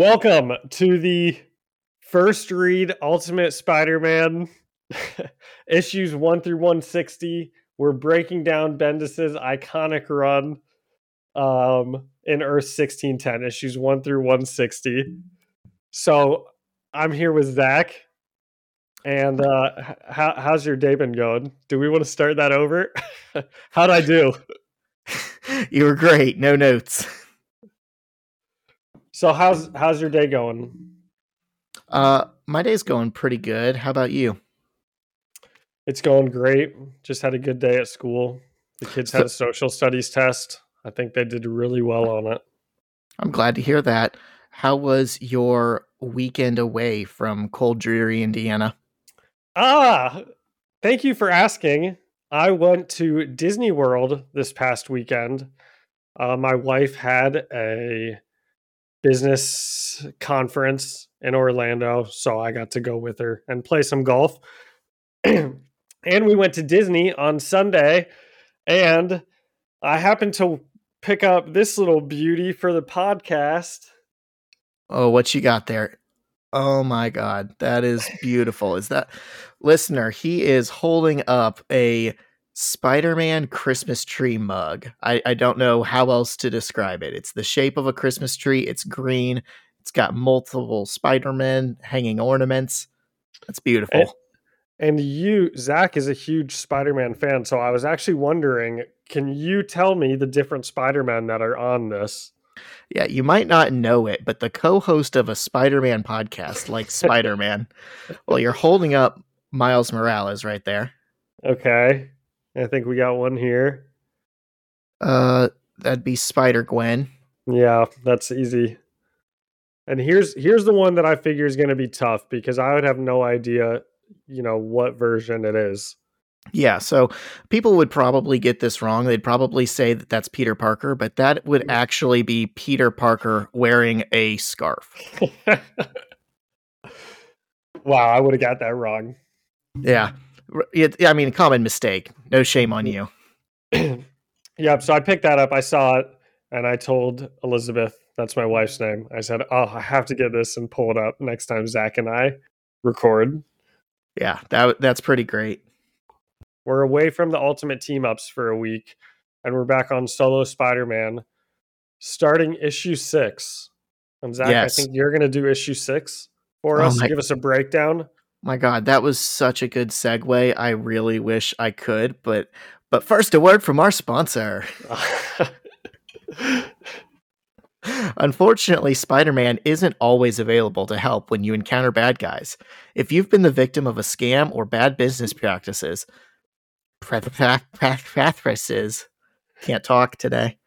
Welcome to the first read Ultimate Spider Man issues 1 through 160. We're breaking down Bendis's iconic run um, in Earth 1610, issues 1 through 160. So I'm here with Zach. And uh, how, how's your day been going? Do we want to start that over? How'd I do? you were great. No notes. So how's how's your day going? Uh, my day's going pretty good. How about you? It's going great. Just had a good day at school. The kids had a social studies test. I think they did really well on it. I'm glad to hear that. How was your weekend away from cold, dreary Indiana? Ah, thank you for asking. I went to Disney World this past weekend. Uh, my wife had a business conference in Orlando, so I got to go with her and play some golf. and we went to Disney on Sunday, and I happened to pick up this little beauty for the podcast. Oh, what you got there? Oh my god, that is beautiful. Is that listener? He is holding up a Spider-Man Christmas tree mug. I, I don't know how else to describe it. It's the shape of a Christmas tree. It's green. It's got multiple Spider-Man hanging ornaments. That's beautiful. And, and you, Zach, is a huge Spider-Man fan, so I was actually wondering, can you tell me the different Spider-Man that are on this? Yeah, you might not know it, but the co-host of a Spider-Man podcast like Spider-Man, well, you're holding up Miles Morales right there. Okay. I think we got one here. Uh that'd be Spider Gwen. Yeah, that's easy. And here's here's the one that I figure is going to be tough because I would have no idea, you know, what version it is. Yeah, so people would probably get this wrong. They'd probably say that that's Peter Parker, but that would actually be Peter Parker wearing a scarf. wow, I would have got that wrong. Yeah. It, I mean, a common mistake. No shame on mm. you. yep. So I picked that up. I saw it, and I told Elizabeth, that's my wife's name. I said, "Oh, I have to get this and pull it up next time Zach and I record." Yeah, that that's pretty great. We're away from the Ultimate Team Ups for a week, and we're back on Solo Spider-Man, starting issue six. And Zach, yes. I think you're going to do issue six for oh us. Give us a breakdown. My God, that was such a good segue. I really wish I could, but but first, a word from our sponsor. Unfortunately, Spider Man isn't always available to help when you encounter bad guys. If you've been the victim of a scam or bad business practices, practices, can't talk today.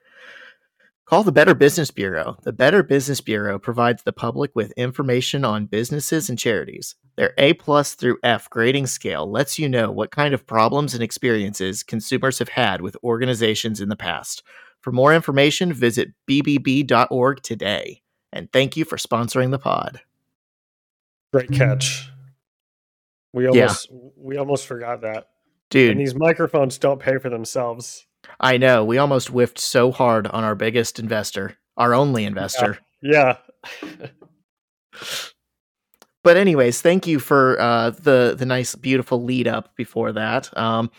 Call the Better Business Bureau. The Better Business Bureau provides the public with information on businesses and charities. Their A plus through F grading scale lets you know what kind of problems and experiences consumers have had with organizations in the past. For more information, visit bbb.org today. And thank you for sponsoring the pod. Great mm-hmm. catch. We almost yeah. we almost forgot that. Dude. And these microphones don't pay for themselves. I know. We almost whiffed so hard on our biggest investor, our only investor. Yeah. yeah. but anyways, thank you for uh, the the nice, beautiful lead up before that. Um,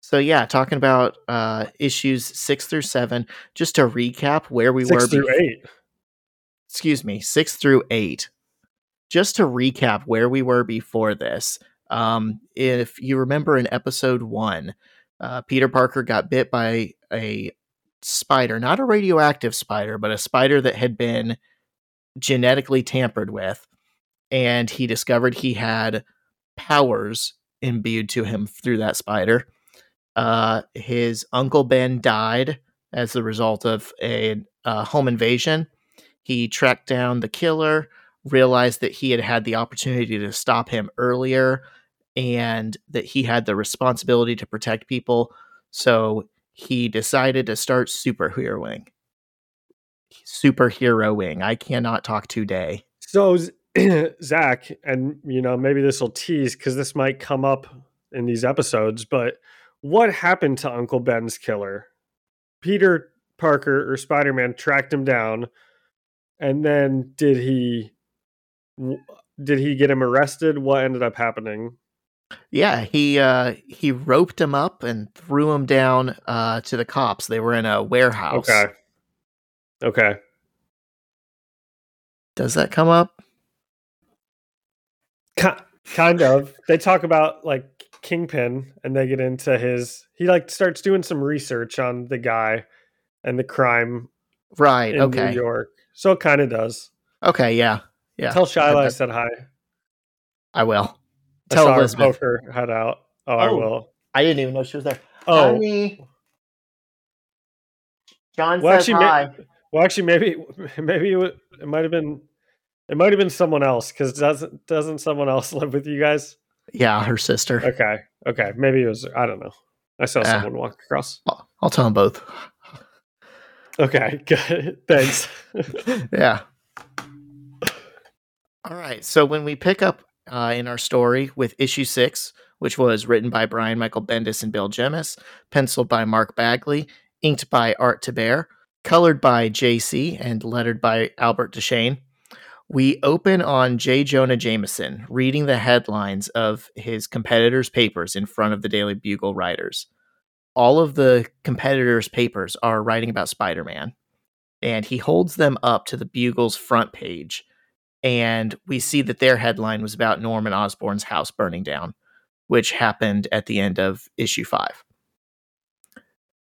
so yeah, talking about uh, issues six through seven. Just to recap where we six were. Through before, eight. Excuse me, six through eight. Just to recap where we were before this. Um, if you remember in episode one, uh, Peter Parker got bit by a spider, not a radioactive spider, but a spider that had been genetically tampered with. And he discovered he had powers imbued to him through that spider. Uh, his uncle Ben died as the result of a uh, home invasion. He tracked down the killer, realized that he had had the opportunity to stop him earlier, and that he had the responsibility to protect people. So he decided to start superheroing. Superheroing. I cannot talk today. So Zach, and you know maybe this will tease because this might come up in these episodes, but what happened to Uncle Ben's killer? Peter Parker or Spider Man tracked him down, and then did he did he get him arrested? What ended up happening? Yeah, he uh he roped him up and threw him down uh to the cops. They were in a warehouse. Okay. Okay. Does that come up? Ki- kind of. They talk about like Kingpin and they get into his he like starts doing some research on the guy and the crime Right. in okay. New York. So it kind of does. Okay, yeah. Yeah. Tell Shiloh I bet- said hi. I will. I Tell saw her Elizabeth. poke her head out. Oh, I Oh. will. I didn't even know she was there. Oh, Honey. John Well, says actually, hi. well, actually, maybe maybe it, it might have been it might have been someone else because doesn't doesn't someone else live with you guys? Yeah, her sister. Okay, okay, maybe it was. I don't know. I saw Yeah. someone walk across. I'll, I'll tell them both. Okay, good. Thanks. yeah. All right. So when we pick up uh, in our story with issue six, which was written by Brian Michael Bendis and Bill Jemas, penciled by Mark Bagley, inked by Art Taber, colored by JC, and lettered by Albert Deschesne, we open on J. Jonah Jameson reading the headlines of his competitors' papers in front of the Daily Bugle writers. All of the competitors' papers are writing about Spider Man and he holds them up to the Bugle's front page. And we see that their headline was about Norman Osborn's house burning down, which happened at the end of issue five.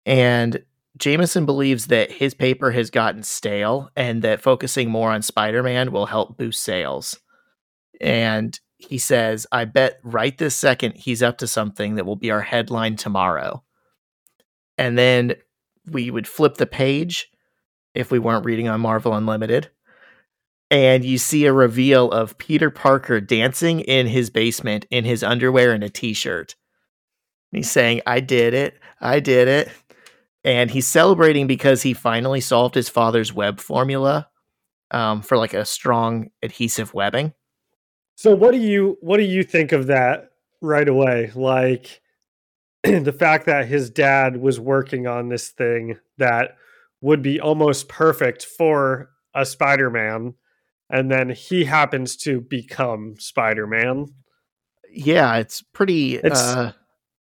And Jameson believes that his paper has gotten stale and that focusing more on Spider Man will help boost sales. And he says, I bet right this second he's up to something that will be our headline tomorrow. And then we would flip the page if we weren't reading on Marvel Unlimited. And you see a reveal of Peter Parker dancing in his basement in his underwear and a t shirt. He's saying, I did it. I did it. And he's celebrating because he finally solved his father's web formula um, for like a strong adhesive webbing. so, what do you what do you think of that right away? Like the fact that his dad was working on this thing that would be almost perfect for a Spider-Man, and then he happens to become Spider-Man. Yeah, it's pretty It's- uh,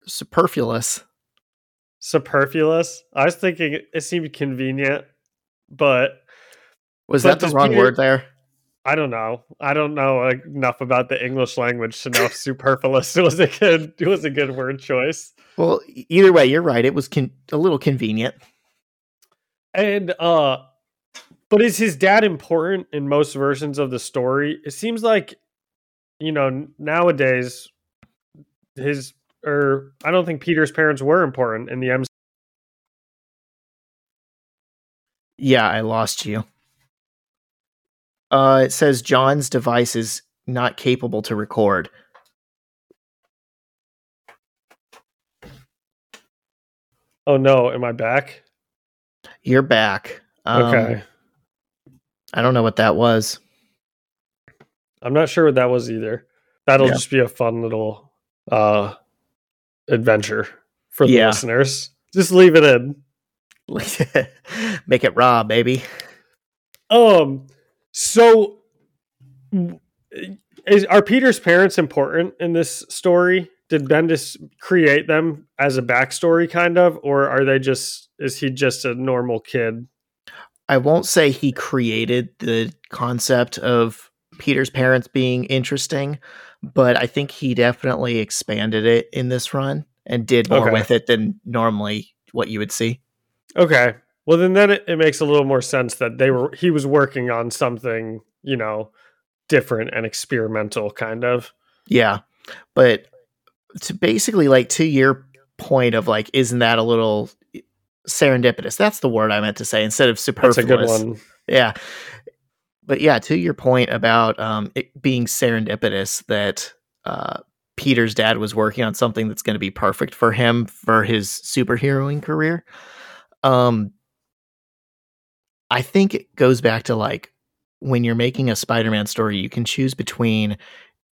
superfluous. Superfluous. I was thinking it seemed convenient, but Was But that the wrong Peter- word there? I don't know. I don't know enough about the English language to know if superfluous was a good was a good word choice. Well, either way, you're right. It was con- a little convenient. And uh but is his dad important in most versions of the story? It seems like you know, nowadays his or I don't think Peter's parents were important in the MC. Yeah, I lost you. Uh, it says John's device is not capable to record. Oh no, am I back? You're back. Um, Okay. I don't know what that was. I'm not sure what that was either. That'll Yeah. just be a fun little uh adventure for the Yeah. listeners. Just leave it in. Make it raw, baby. Um so is are Peter's parents important in this story? Did Bendis create them as a backstory kind of or are they just is he just a normal kid? I won't say he created the concept of Peter's parents being interesting, but I think he definitely expanded it in this run and did more Okay. with it than normally what you would see. Okay. Well then then it, it makes a little more sense that they were he was working on something, you know, different and experimental kind of. Yeah. But to basically like to your point of like, isn't that a little serendipitous? That's the word I meant to say instead of That's superfluous. a good one. Yeah. But yeah, to your point about um, it being serendipitous that uh, Peter's dad was working on something that's going to be perfect for him for his superheroing career. Um, I think it goes back to like when you're making a Spider-Man story, you can choose between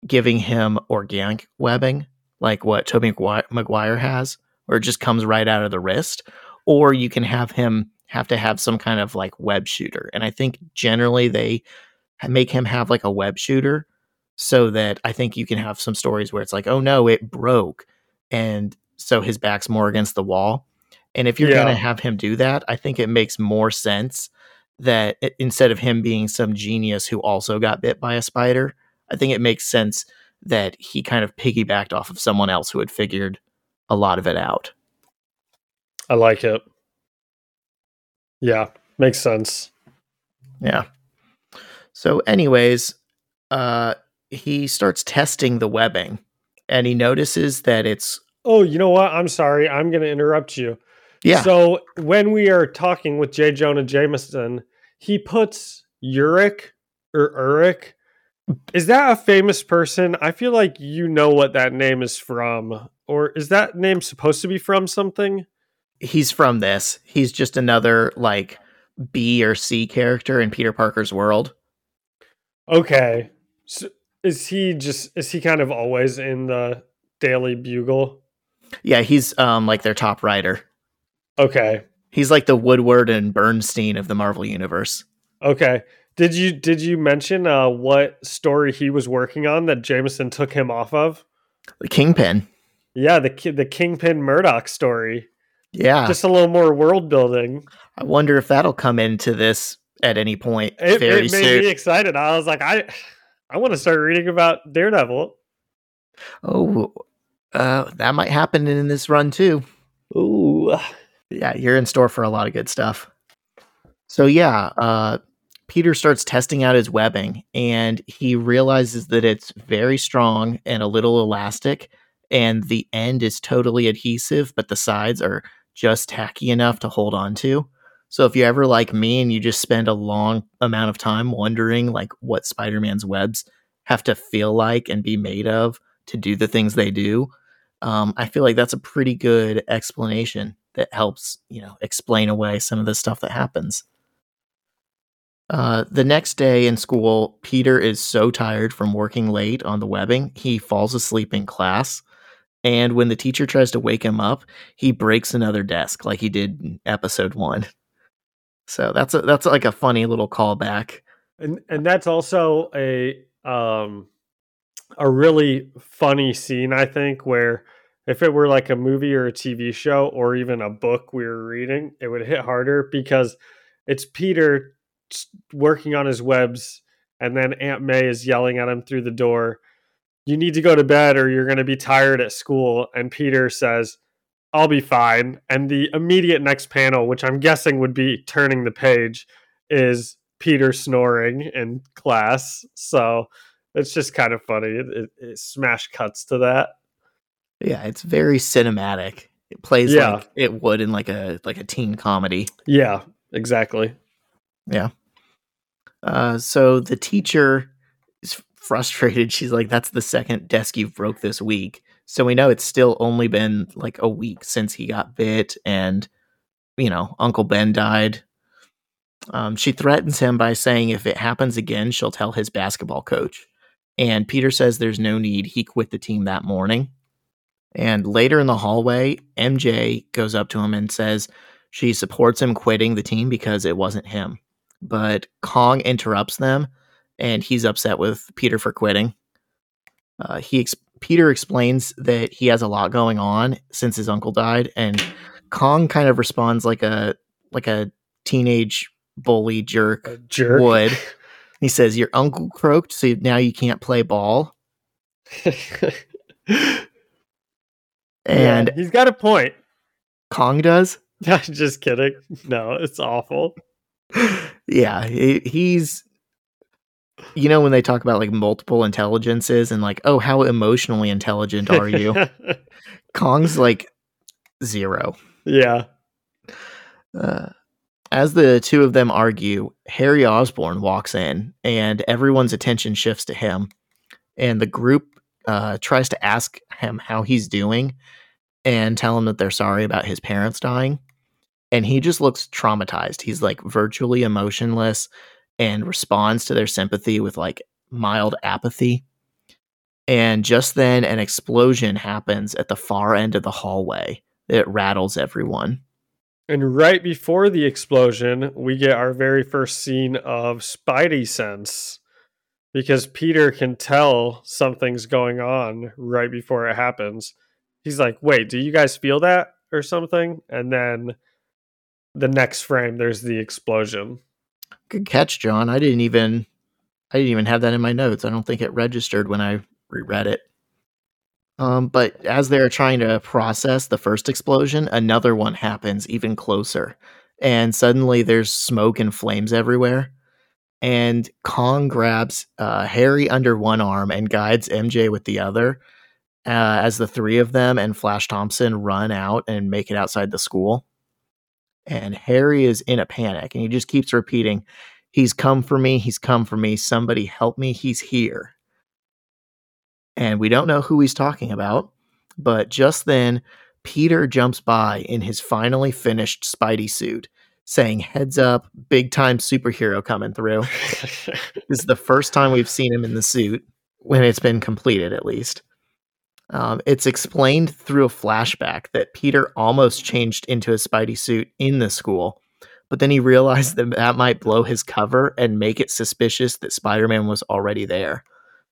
giving him organic webbing, like what Tobey Maguire has, or it just comes right out of the wrist, or you can have him have to have some kind of like web shooter. And I think generally they make him have like a web shooter so that I think you can have some stories where it's like, oh no, it broke. And so his back's more against the wall. And if you're Yeah. going to have him do that, I think it makes more sense that i- instead of him being some genius who also got bit by a spider, I think it makes sense that he kind of piggybacked off of someone else who had figured a lot of it out. I like it. Yeah, makes sense. Yeah. So, anyways, uh, he starts testing the webbing and he notices that it's, Oh, you know what? I'm sorry. I'm going to interrupt you. yeah, So when we are talking with J. Jonah Jameson, he puts Urich or Urich. Is that a famous person? I feel like you know what that name is from. Or is that name supposed to be from something? He's from this. He's just another like B or C character in Peter Parker's world. Okay. So is he just is he kind of always in the Daily Bugle? Yeah, he's um like their top writer. Okay. He's like the Woodward and Bernstein of the Marvel universe. Okay. Did you did you mention uh what story he was working on that Jameson took him off of? The Kingpin. Yeah, the the Kingpin Murdoch story. Yeah. Just a little more world building. I wonder if that'll come into this at any point It, very it made soon. me excited. I was like, I I want to start reading about Daredevil. Oh, uh, that might happen in this run too. Ooh. Yeah, you're in store for a lot of good stuff. So yeah, uh, Peter starts testing out his webbing, and he realizes that it's very strong and a little elastic, and the end is totally adhesive, but the sides are just tacky enough to hold on to. So if you're ever like me and you just spend a long amount of time wondering like what Spider-Man's webs have to feel like and be made of to do the things they do, um, I feel like that's a pretty good explanation that helps, you know, explain away some of the stuff that happens. Uh, the next day in school, Peter is so tired from working late on the webbing, he falls asleep in class. And when the teacher tries to wake him up, he breaks another desk like he did in episode one. So that's a, that's like a funny little callback. And and that's also a um a really funny scene, I think, where if it were like a movie or a TV show or even a book we were reading, it would hit harder because it's Peter working on his webs and then Aunt May is yelling at him through the door, "You need to go to bed or you're going to be tired at school." And Peter says, "I'll be fine." And the immediate next panel, which I'm guessing would be turning the page, is Peter snoring in class. So it's just kind of funny. It, it, it smash cuts to that. Yeah, it's very cinematic. It plays Yeah. like it would in like a like a teen comedy. Yeah, exactly. Yeah. Uh, so the teacher frustrated. She's like, "That's the second desk you've broke this week." So we know it's still only been like a week since he got bit, and you know, Uncle Ben died. Um, she threatens him by saying if it happens again, she'll tell his basketball coach. And Peter says there's no need. He quit the team that morning. And later in the hallway, MJ goes up to him and says she supports him quitting the team because it wasn't him but Kong interrupts them, and he's upset with Peter for quitting. Uh, he ex- Peter explains that he has a lot going on since his uncle died, and Kong kind of responds like a like a teenage bully jerk A jerk. would. He says, "Your uncle croaked, so now you can't play ball." And Yeah, he's got a point. Kong does. just kidding. No, it's awful. yeah, he, he's you know when they talk about like multiple intelligences and like oh how emotionally intelligent are you? Kong's like zero. yeah. Uh, as the two of them argue, Harry Osborn walks in and everyone's attention shifts to him. And the group uh, tries to ask him how he's doing and tell him that they're sorry about his parents dying. And he just looks traumatized. He's like virtually emotionless and responds to their sympathy with like mild apathy. And just then, an explosion happens at the far end of the hallway that rattles everyone And right before the explosion, we get our very first scene of Spidey sense because Peter can tell something's going on right before it happens. He's like, "Wait, do you guys feel that or something?" And then the next frame there's the explosion. Good catch, John. I didn't even I didn't even have that in my notes. I don't think it registered when I reread it. Um, but as they're trying to process the first explosion, another one happens even closer. And suddenly there's smoke and flames everywhere. And Kong grabs uh, Harry under one arm and guides MJ with the other uh, as the three of them and Flash Thompson run out and make it outside the school. And Harry is in a panic and he just keeps repeating, He's come for me. He's come for me. Somebody help me. He's here. And we don't know who he's talking about. But just then, Peter jumps by in his finally finished Spidey suit, saying, Heads up, big time superhero coming through. this is the first time we've seen him in the suit, when it's been completed at least. Um, it's explained through a flashback that Peter almost changed into a Spidey suit in the school but then he realized that that might blow his cover and make it suspicious that Spider Man was already there.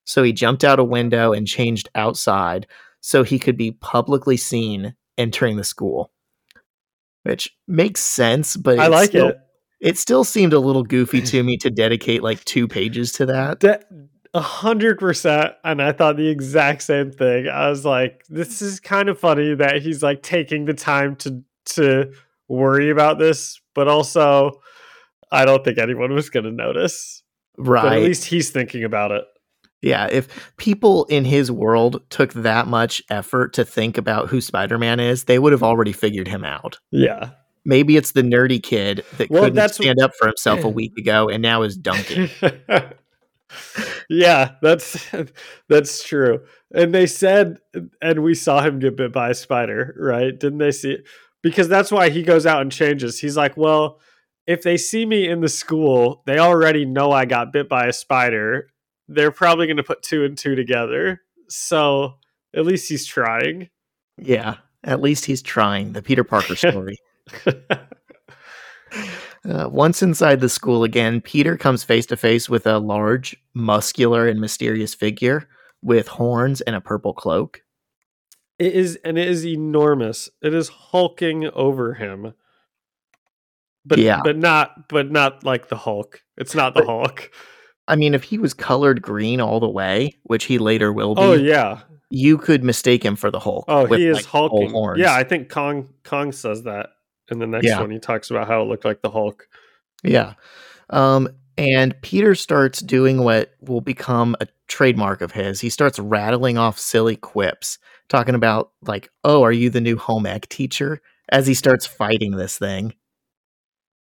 So he jumped out a window and changed outside so he could be publicly seen entering the school, which makes sense. But I like still, it. It still seemed a little goofy to me to dedicate like two pages to that. That hundred percent, and I thought the exact same thing. I was like, this is kind of funny that he's like taking the time to to worry about this but also I don't think anyone was going to notice. Right. But at least he's thinking about it. Yeah, if people in his world took that much effort to think about who Spider-Man is, they would have already figured him out. Yeah. Maybe it's the nerdy kid that well, couldn't stand up for himself a week ago and now is dunking. yeah, that's that's true. And they said and we saw him get bit by a spider, right? Didn't they see it? because that's why he goes out and changes. He's like, well, if they see me in the school, they already know I got bit by a spider. They're probably going to put two and two together. So at least he's trying. Yeah, at least he's trying. The Peter Parker story. uh, once inside the school again, Peter comes face to face with a large, muscular, and mysterious figure with horns and a purple cloak. It is, and it is enormous. It is hulking over him. But yeah, but not, but not like the Hulk. It's not the but, Hulk. I mean, if he was colored green all the way, which he later will be. Oh yeah, you could mistake him for the Hulk. Oh, with, he is like, hulking. Yeah, I think Kong Kong says that in the next yeah. one. He talks about how it looked like the Hulk. Yeah. Um, and Peter starts doing what will become a trademark of his. He starts rattling off silly quips, talking about, like, oh, are you the new home ec teacher? As he starts fighting this thing.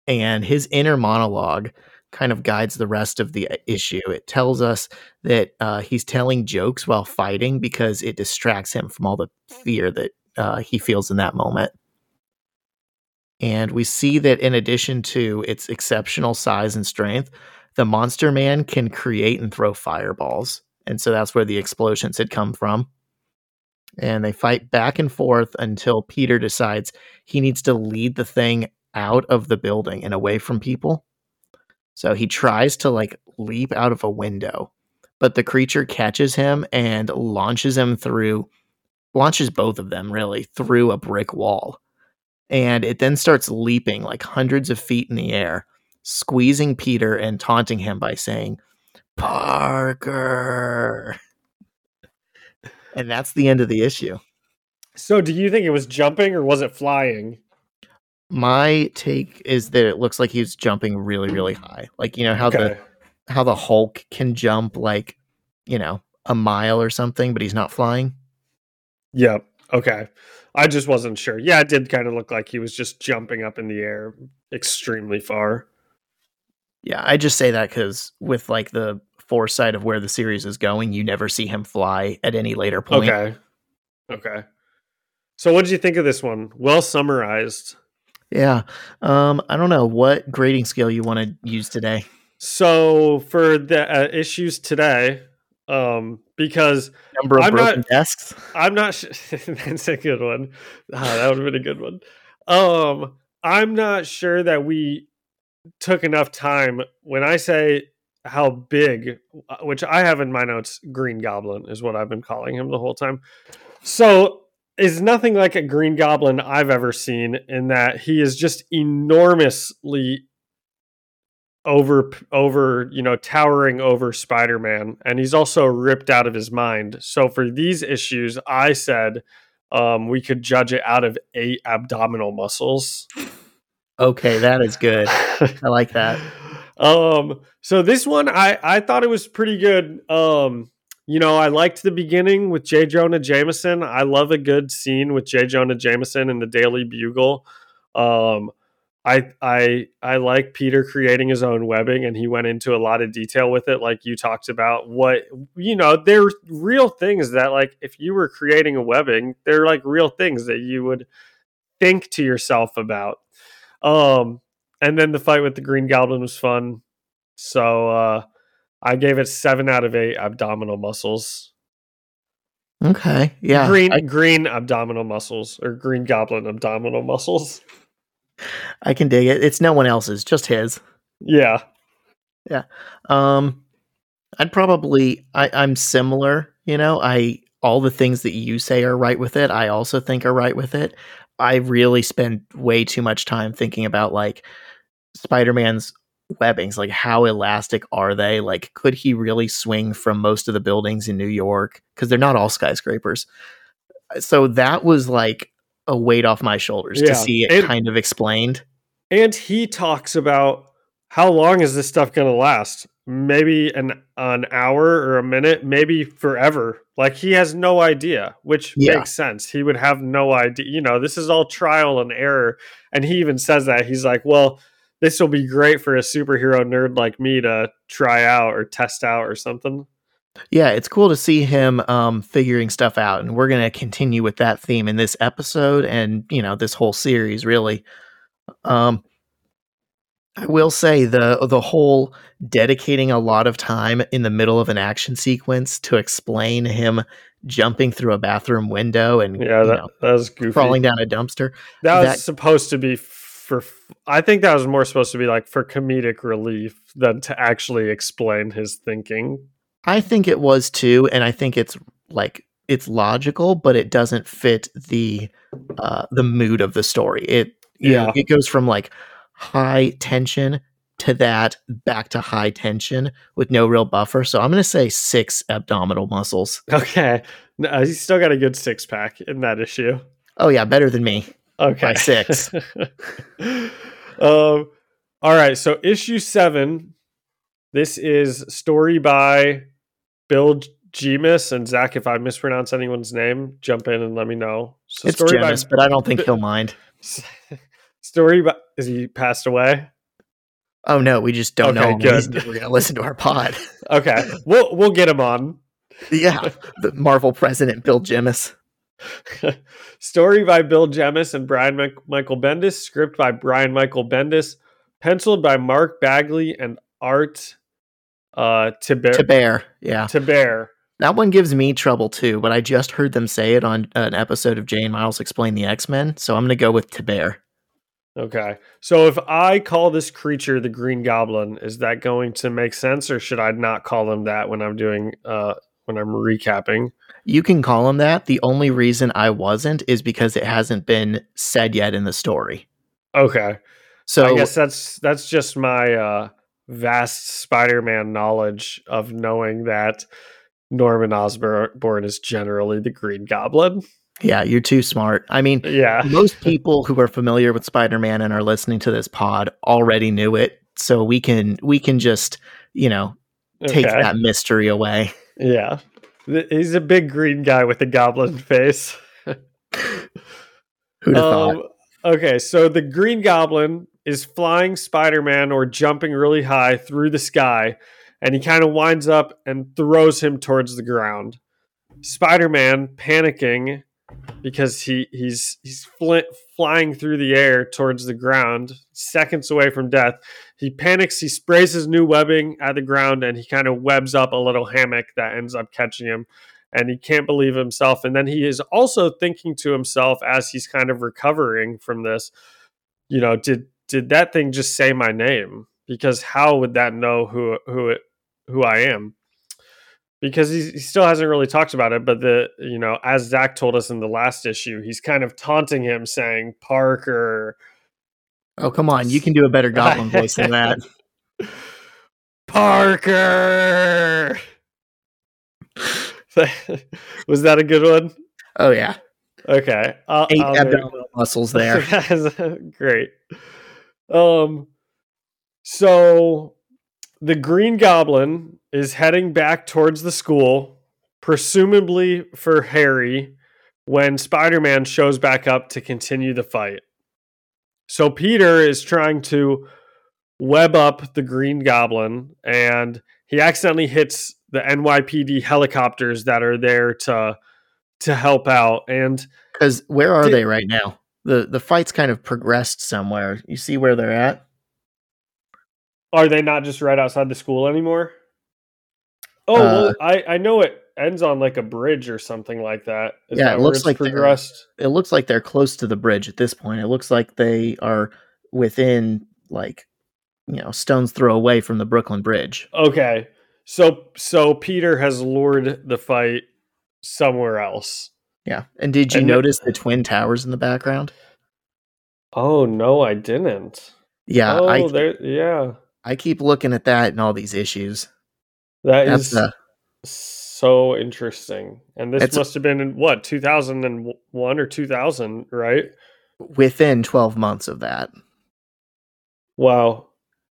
And his inner monologue kind of guides the rest of the uh, issue. It tells us that uh, he's telling jokes while fighting because it distracts him from all the fear that uh, he feels in that moment. And we see that in addition to its exceptional size and strength, the monster man can create and throw fireballs. And so that's where the explosions had come from. And they fight back and forth until Peter decides he needs to lead the thing out of the building and away from people. So he tries to like leap out of a window, but the creature catches him and launches him through, launches both of them really through a brick wall and it then starts leaping like hundreds of feet in the air, squeezing Peter and taunting him by saying, Parker. and that's the end of the issue. So, do you think it was jumping or was it flying? My take is that it looks like he's jumping really, really high. Like you know how okay. the how the Hulk can jump like you know a mile or something, but he's not flying. Yep. Okay. I just wasn't sure. Yeah, it did kind of look like he was just jumping up in the air extremely far. Yeah, I just say that because with like the foresight of where the series is going, you never see him fly at any later point. Okay. Okay. So what did you think of this one? Well summarized. Yeah. Um, I don't know what grading scale you want to use today. So for the uh, issues today, um, because number of I'm broken not, desks. I'm not. Sh- that's a good one. Ah, that would have been a good one. Um, I'm not sure that we took enough time when I say how big, uh, which I have in my notes, Green Goblin is what I've been calling him the whole time. So is nothing like a Green Goblin I've ever seen in that he is just enormously over over you know towering over spider-man and he's also ripped out of his mind. So for these issues i said um, we could judge it out of eight abdominal muscles. Okay, that is good. I like that. um so this one i i thought it was pretty good. Um you know i liked the beginning with j. Jonah jameson. I love a good scene with j. Jonah jameson in the daily bugle. Um I I I like Peter creating his own webbing and he went into a lot of detail with it like you talked about. What you know they're real things that like if you were creating a webbing they're like real things that you would think to yourself about. Um and then the fight with the green goblin was fun. So uh I gave it 7 out of 8 abdominal muscles. Okay, yeah. green I, green abdominal muscles or green goblin abdominal muscles I can dig it. It's no one else's, just his. yeah Yeah. Um, I'd probably I, I'm similar. You know, I all the things that you say are right with it. I also think are right with it. I really spend way too much time thinking about like Spider-Man's webbings. Like, how elastic are they? Like, could he really swing from most of the buildings in New York? Because they're not all skyscrapers. So that was like a weight off my shoulders Yeah. to see it And- kind of explained. And he talks about how long is this stuff going to last? Maybe an an hour or a minute, maybe forever. Like he has no idea, which Yeah. makes sense. He would have no idea. You know, this is all trial and error. And he even says that he's like, "Well, this will be great for a superhero nerd like me to try out or test out or something." Yeah, it's cool to see him um, figuring stuff out, and we're going to continue with that theme in this episode, and you know this whole series really. Um, I will say the the whole dedicating a lot of time in the middle of an action sequence to explain him jumping through a bathroom window and Yeah, you that, know, that was goofy. crawling down a dumpster. that was that- supposed to be for. I think that was more supposed to be like for comedic relief than to actually explain his thinking. I think it was too, and I think it's like it's logical, but it doesn't fit the uh, the mood of the story. It you know, Yeah. it goes from like high tension to that back to high tension with no real buffer. So I'm gonna say six abdominal muscles. Okay. No, he's still got a good six pack in that issue. Oh yeah, better than me. Okay. By six. um, all right. So, issue seven. This is story by Bill Gemus and Zach. If I mispronounce anyone's name, jump in and let me know. So, It's story Gemus, but I don't think he'll mind. story by is he passed away? Oh no, we just don't know. Okay. He's good. never gonna listen to our pod. Okay, we'll we'll get him on. yeah, the Marvel president Bill Gemus. Story by Bill Jemas and Brian Mike- Michael Bendis. Script by Brian Michael Bendis. Penciled by Mark Bagley and Art uh, Tiber. To bear, yeah. to bear That one gives me trouble too, but I just heard them say it on an episode of Jay and Miles X-Plain the X Men, so I'm going to go with to bear Okay. So if I call this creature the Green Goblin, is that going to make sense, or should I not call him that when I'm doing uh, when I'm recapping? You can call him that. The only reason I wasn't is because it hasn't been said yet in the story. Okay. So I guess that's that's just my uh, vast Spider-Man knowledge of knowing that Norman Osborn is generally the Green Goblin. yeah, you're too smart. I mean, Yeah. most people who are familiar with Spider-Man and are listening to this pod already knew it, so we can we can just, you know, take Okay. that mystery away. Yeah. He's a big green guy with a goblin face. Who'd have thought? Um, okay, so the Green Goblin is flying Spider Man or jumping really high through the sky, and he kind of winds up and throws him towards the ground. Spider Man, panicking because he he's he's fl- flying through the air towards the ground, seconds away from death. He panics. He sprays his new webbing at the ground, and he kind of webs up a little hammock that ends up catching him and he can't believe himself. And then he is also thinking to himself as he's kind of recovering from this, you know, did did that thing just say my name? Because how would that know who who it who I am? Because he, he still hasn't really talked about it, but the you know, as Zach told us in the last issue, he's kind of taunting him, saying Parker. Oh come on, you can do a better goblin voice than that. Parker. Was that a good one? Oh yeah. Okay. I'll, 8 I'll abdominal muscles there. Great. Um so the Green Goblin is heading back towards the school, presumably for Harry, when Spider-Man shows back up to continue the fight. So Peter is trying to web up the Green Goblin and he accidentally hits the NYPD helicopters that are there to to help out and Because where are Did- they right now? The the fight's kind of progressed somewhere. You see where they're at? Are they not just right outside the school anymore? Oh, Uh, well, I I know it ends on like a bridge or something like that. Is Yeah, that it looks like progressed. It looks like they're close to the bridge at this point. It looks like they are within like you know stones throw away from the Brooklyn Bridge. Okay, so so Peter has lured the fight somewhere else. Yeah. And did you And notice the twin towers in the background? Oh no, I didn't. Yeah, oh, I there. Yeah, I keep looking at that and all these issues. that That's is uh, so interesting. And this must have been in what two thousand and one or two thousand, right? within 12 months of that. Wow,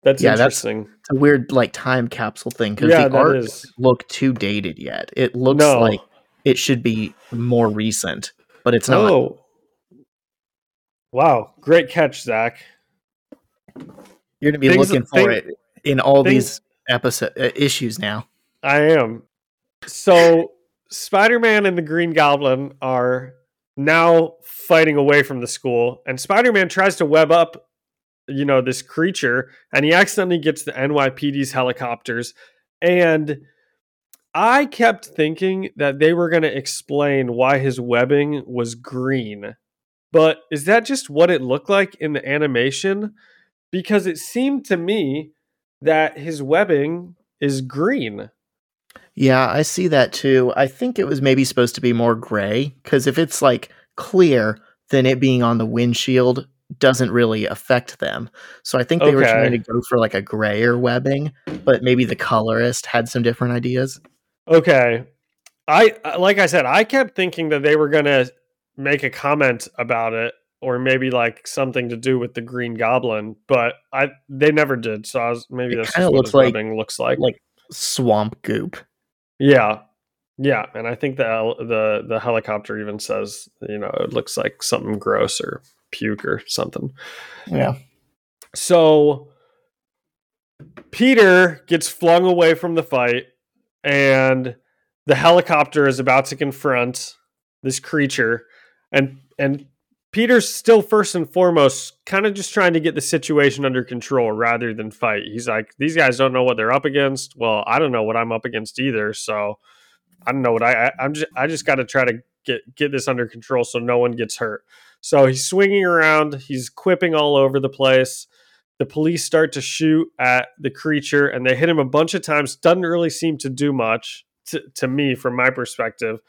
that's Yeah, that's- interesting. It's a weird like time capsule thing because yeah, the art is. look too dated yet. It looks No. like it should be more recent, but it's not. Oh, wow! Great catch, Zach. You're gonna be Things- looking for thing- it in all things- these episode uh, issues now. I am. So Spider-Man and the Green Goblin are now fighting away from the school, and Spider-Man tries to web up, you know, this creature, and he accidentally gets the NYPD's helicopters. And I kept thinking that they were going to explain why his webbing was green. But is that just what it looked like in the animation? Because it seemed to me that his webbing is green. Yeah, I see that too. I think it was maybe supposed to be more gray because if it's like clear, then it being on the windshield doesn't really affect them. So I think they were trying to go for like a grayer webbing, but maybe the colorist had some different ideas. Okay. I uh, like I said, I kept thinking that they were gonna make a comment about it, or maybe like something to do with the Green Goblin, but I they never did. So I was maybe that's what looks like- looks like. Like swamp goop. yeah, yeah, and I think the the the helicopter even says you know it looks like something gross or puke or something. Yeah. So Peter gets flung away from the fight, and the helicopter is about to confront this creature, and and Peter's still first and foremost kind of just trying to get the situation under control rather than fight. He's like, these guys don't know what they're up against. Well, I don't know what I'm up against either, so I don't know what I, I I'm just I just got to try to get get this under control so no one gets hurt. So he's swinging around, he's quipping all over the place. The police start to shoot at the creature and they hit him a bunch of times. Doesn't really seem to do much to, to me, from my perspective.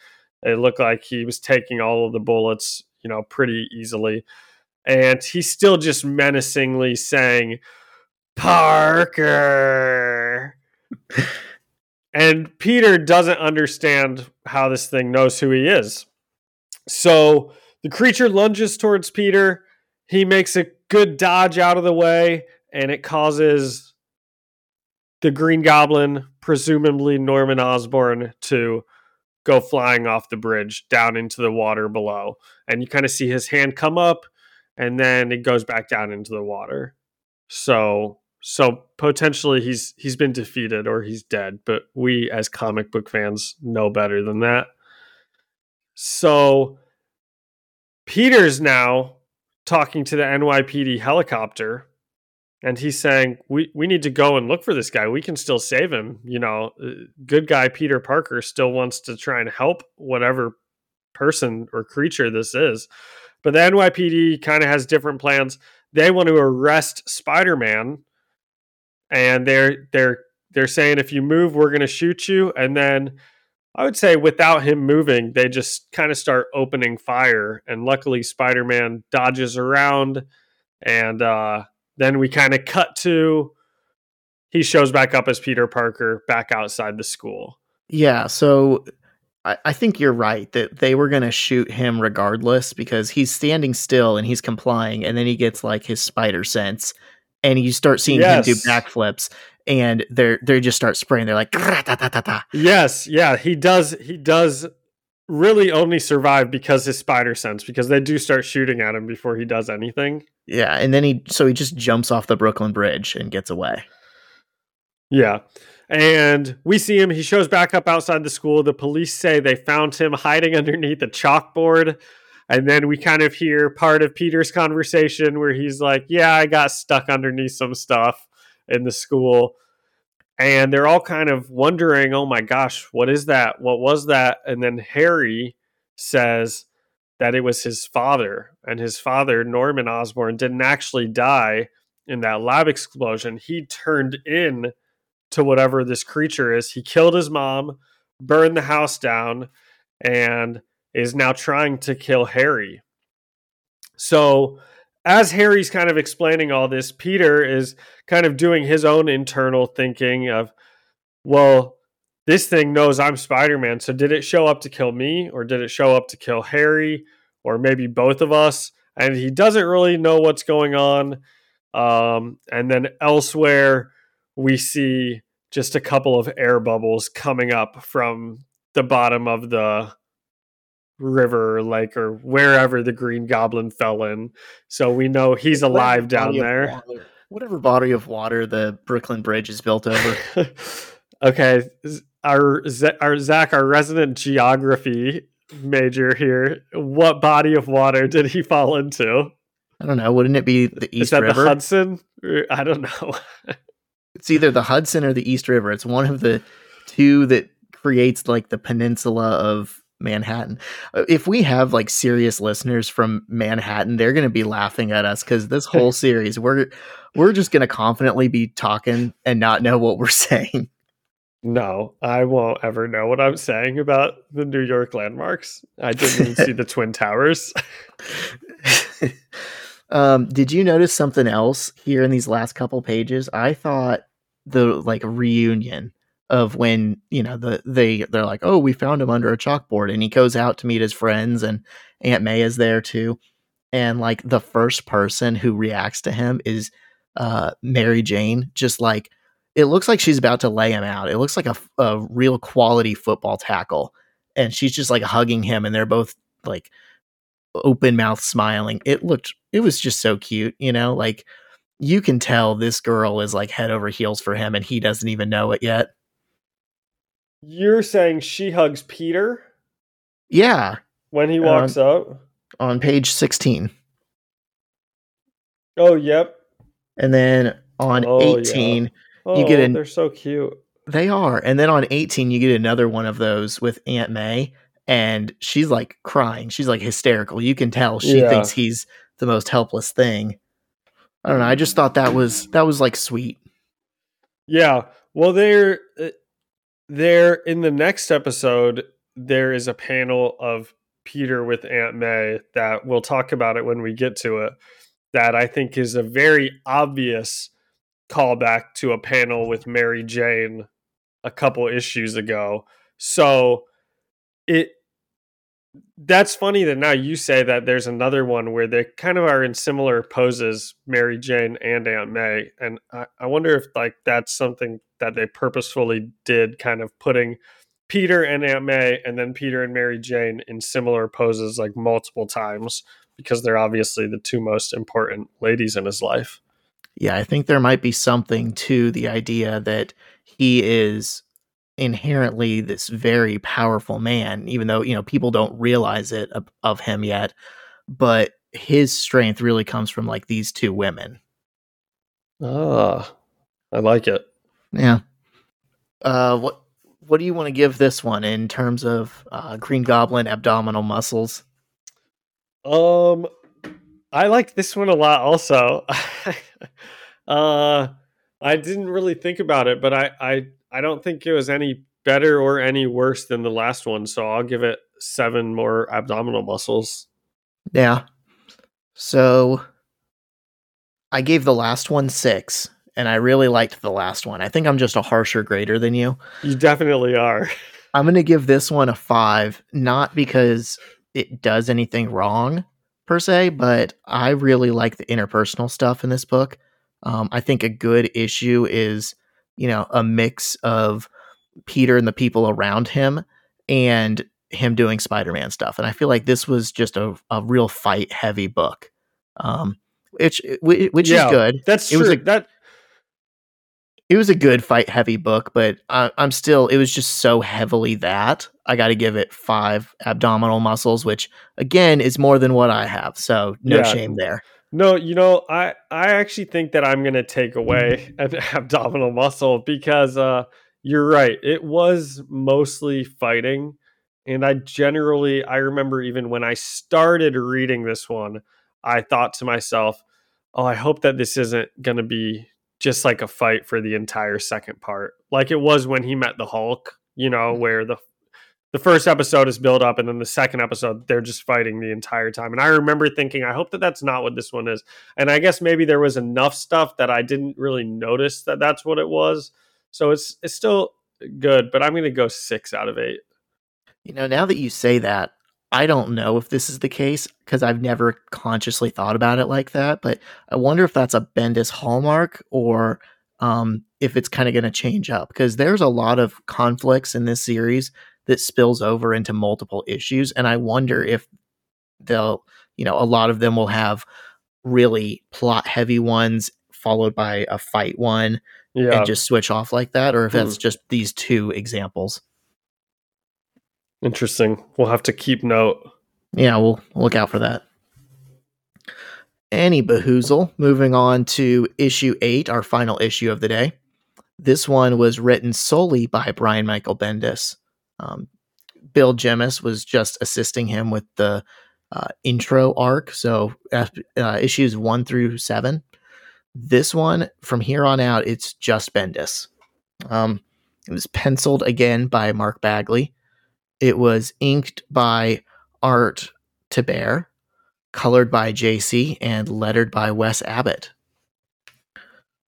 It looked like he was taking all of the bullets, you know, pretty easily. And he's still just menacingly saying, Parker. and Peter doesn't understand how this thing knows who he is. So the creature lunges towards Peter. He makes a good dodge out of the way, and it causes the Green Goblin, presumably Norman Osborn, to go flying off the bridge down into the water below. And you kind of see his hand come up, and then it goes back down into the water. So so potentially he's he's been defeated or he's dead, but we as comic book fans know better than that. So Peter's now talking to the NYPD helicopter and he's saying we we need to go and look for this guy. We can still save him. You know, uh, good guy Peter Parker still wants to try and help whatever person or creature this is. But the NYPD kind of has different plans. they want to arrest Spider-Man and they're they're they're saying if you move we're going to shoot you and then I would say without him moving they just kind of start opening fire and luckily Spider-Man dodges around and uh then we kind of cut to he shows back up as Peter Parker back outside the school. Yeah, so I, I think you're right that they were gonna shoot him regardless because he's standing still and he's complying, and then he gets like his spider sense, and you start seeing yes. him do backflips, and they're they just start spraying. They're like, yes, yeah, he does. He does really only survive because his spider sense because they do start shooting at him before he does anything. Yeah, and then he so he just jumps off the Brooklyn Bridge and gets away. Yeah. And we see him. He shows back up outside the school. The police say they found him hiding underneath a chalkboard. And then we kind of hear part of Peter's conversation where he's like, Yeah, I got stuck underneath some stuff in the school. And they're all kind of wondering, Oh my gosh, what is that? What was that? And then Harry says that it was his father. And his father, Norman Osborn, didn't actually die in that lab explosion. He turned in to whatever this creature is. He killed his mom, burned the house down, and is now trying to kill Harry. So, as Harry's kind of explaining all this, Peter is kind of doing his own internal thinking of, well, this thing knows I'm Spider Man. So, did it show up to kill me, or did it show up to kill Harry, or maybe both of us? And he doesn't really know what's going on. Um, and then elsewhere, we see just a couple of air bubbles coming up from the bottom of the river lake or wherever the green goblin fell in. So we know he's alive down there. whatever body of water the brooklyn bridge is built over. Okay our our zach our resident geography major here what body of water did he fall into? I don't know wouldn't it be the east is that river? The hudson i don't know. It's either the Hudson or the East River. It's one of the two that creates like the peninsula of Manhattan. Uh, if we have like serious listeners from Manhattan, they're going to be laughing at us cuz this whole series we're we're just going to confidently be talking and not know what we're saying. No, I won't ever know what I'm saying about the New York landmarks. I didn't even see the Twin Towers. Um, did you notice something else here in these last couple pages? I thought the like reunion of when you know the they they're like, oh, we found him under a chalkboard, and he goes out to meet his friends, and Aunt May is there too, and like the first person who reacts to him is uh Mary Jane, just like it looks like she's about to lay him out. It looks like a, a real quality football tackle, and she's just like hugging him, and they're both like open mouth smiling. It looked it was just so cute, you know, like you can tell this girl is like head over heels for him and he doesn't even know it yet. You're saying she hugs Peter? Yeah. When he walks uh, up? On page 16. Oh, yep. And then on oh, 18, yeah. oh, you get an. They're so cute. They are. And then on 18, you get another one of those with Aunt May and she's like crying. She's like hysterical. You can tell she yeah. thinks he's the most helpless thing. I don't know. I just thought that was that was like sweet. Yeah. Well, there, uh, there in the next episode, there is a panel of Peter with Aunt May that we'll talk about it when we get to it. That I think is a very obvious callback to a panel with Mary Jane a couple issues ago. So it that's funny that now you say that there's another one where they kind of are in similar poses, Mary Jane and Aunt May. And I, I wonder if like that's something that they purposefully did, kind of putting Peter and Aunt May and then Peter and Mary Jane in similar poses like multiple times because they're obviously the two most important ladies in his life. Yeah, I think there might be something to the idea that he is inherently this very powerful man, even though, you know, people don't realize it of, of him yet. But his strength really comes from like these two women. Ah, I like it. Yeah. Uh, what what do you want to give this one in terms of uh, Green Goblin abdominal muscles? Um, I like this one a lot also. uh I didn't really think about it, but I I I don't think it was any better or any worse than the last one, so I'll give it 7 more abdominal muscles. Yeah. So I gave the last one 6 and I really liked the last one. I think I'm just a harsher grader than you. You definitely are. I'm going to give this one a 5 not because it does anything wrong per se, but I really like the interpersonal stuff in this book. Um, I think a good issue is, you know, a mix of Peter and the people around him and him doing Spider-Man stuff. And I feel like this was just a, a real fight heavy book. Um, which which yeah, is good. That's it true. Was a, that it was a good fight heavy book, but I, I'm still it was just so heavily that I got to give it five abdominal muscles, which again is more than what I have. So no yeah. shame there. No, you know, I I actually think that I'm gonna take away an abdominal muscle because uh, you're right. It was mostly fighting, and I generally I remember even when I started reading this one, I thought to myself, "Oh, I hope that this isn't gonna be just like a fight for the entire second part, like it was when he met the Hulk. You know, mm-hmm. where the the first episode is built up and then the second episode they're just fighting the entire time. And i remember thinking i hope that that's not what this one is. And i guess maybe there was enough stuff that i didn't really notice that that's what it was. So it's it's still good but i'm going to go 6 out of 8 you know now that you say that i don't know if this is the case because i've never consciously thought about it like that but i wonder if that's a bendis hallmark or um, if it's kind of going to change up. Because there's a lot of conflicts in this series that spills over into multiple issues. And I wonder if they'll, you know, a lot of them will have really plot heavy ones followed by a fight one yeah. and just switch off like that, or if mm. that's just these two examples. Interesting. We'll have to keep note. Yeah, we'll look out for that. Any bahoozle. Moving on to issue eight, our final issue of the day. This one was written solely by Brian Michael Bendis. Um, Bill Jemas was just assisting him with the uh, intro arc, so uh, issues one through seven. This one, from here on out, it's just Bendis. Um, it was penciled again by Mark Bagley. It was inked by Art Thibert, colored by JC, and lettered by Wes Abbott.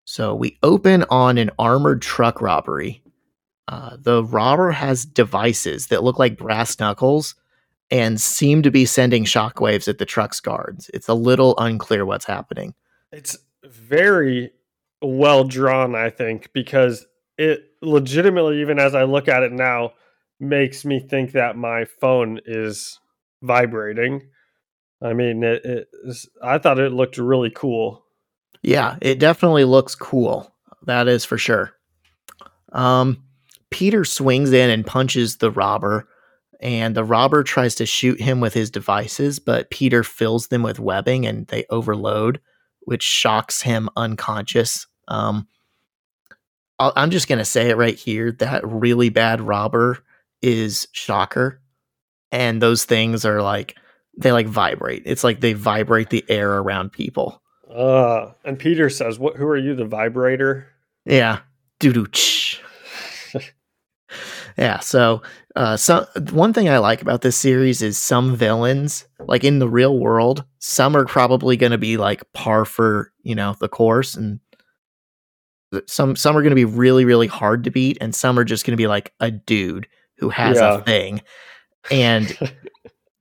So we open on an armored truck robbery uh, the robber has devices that look like brass knuckles and seem to be sending shockwaves at the truck's guards. It's a little unclear what's happening. It's very well drawn, I think, because it legitimately, even as I look at it now, makes me think that my phone is vibrating. I mean, it, it I thought it looked really cool. Yeah, it definitely looks cool. That is for sure. Um, Peter swings in and punches the robber, and the robber tries to shoot him with his devices, but Peter fills them with webbing and they overload, which shocks him unconscious. Um, i am just going to say it right here that really bad robber is Shocker. And those things are like, they like vibrate. It's like they vibrate the air around people. Uh, and Peter says, "What? Who are you, the vibrator?" Yeah, doo doo. Yeah. So, uh, so one thing I like about this series is some villains, like in the real world, some are probably going to be like par for you know the course, and some some are going to be really really hard to beat, and some are just going to be like a dude who has yeah. a thing, and.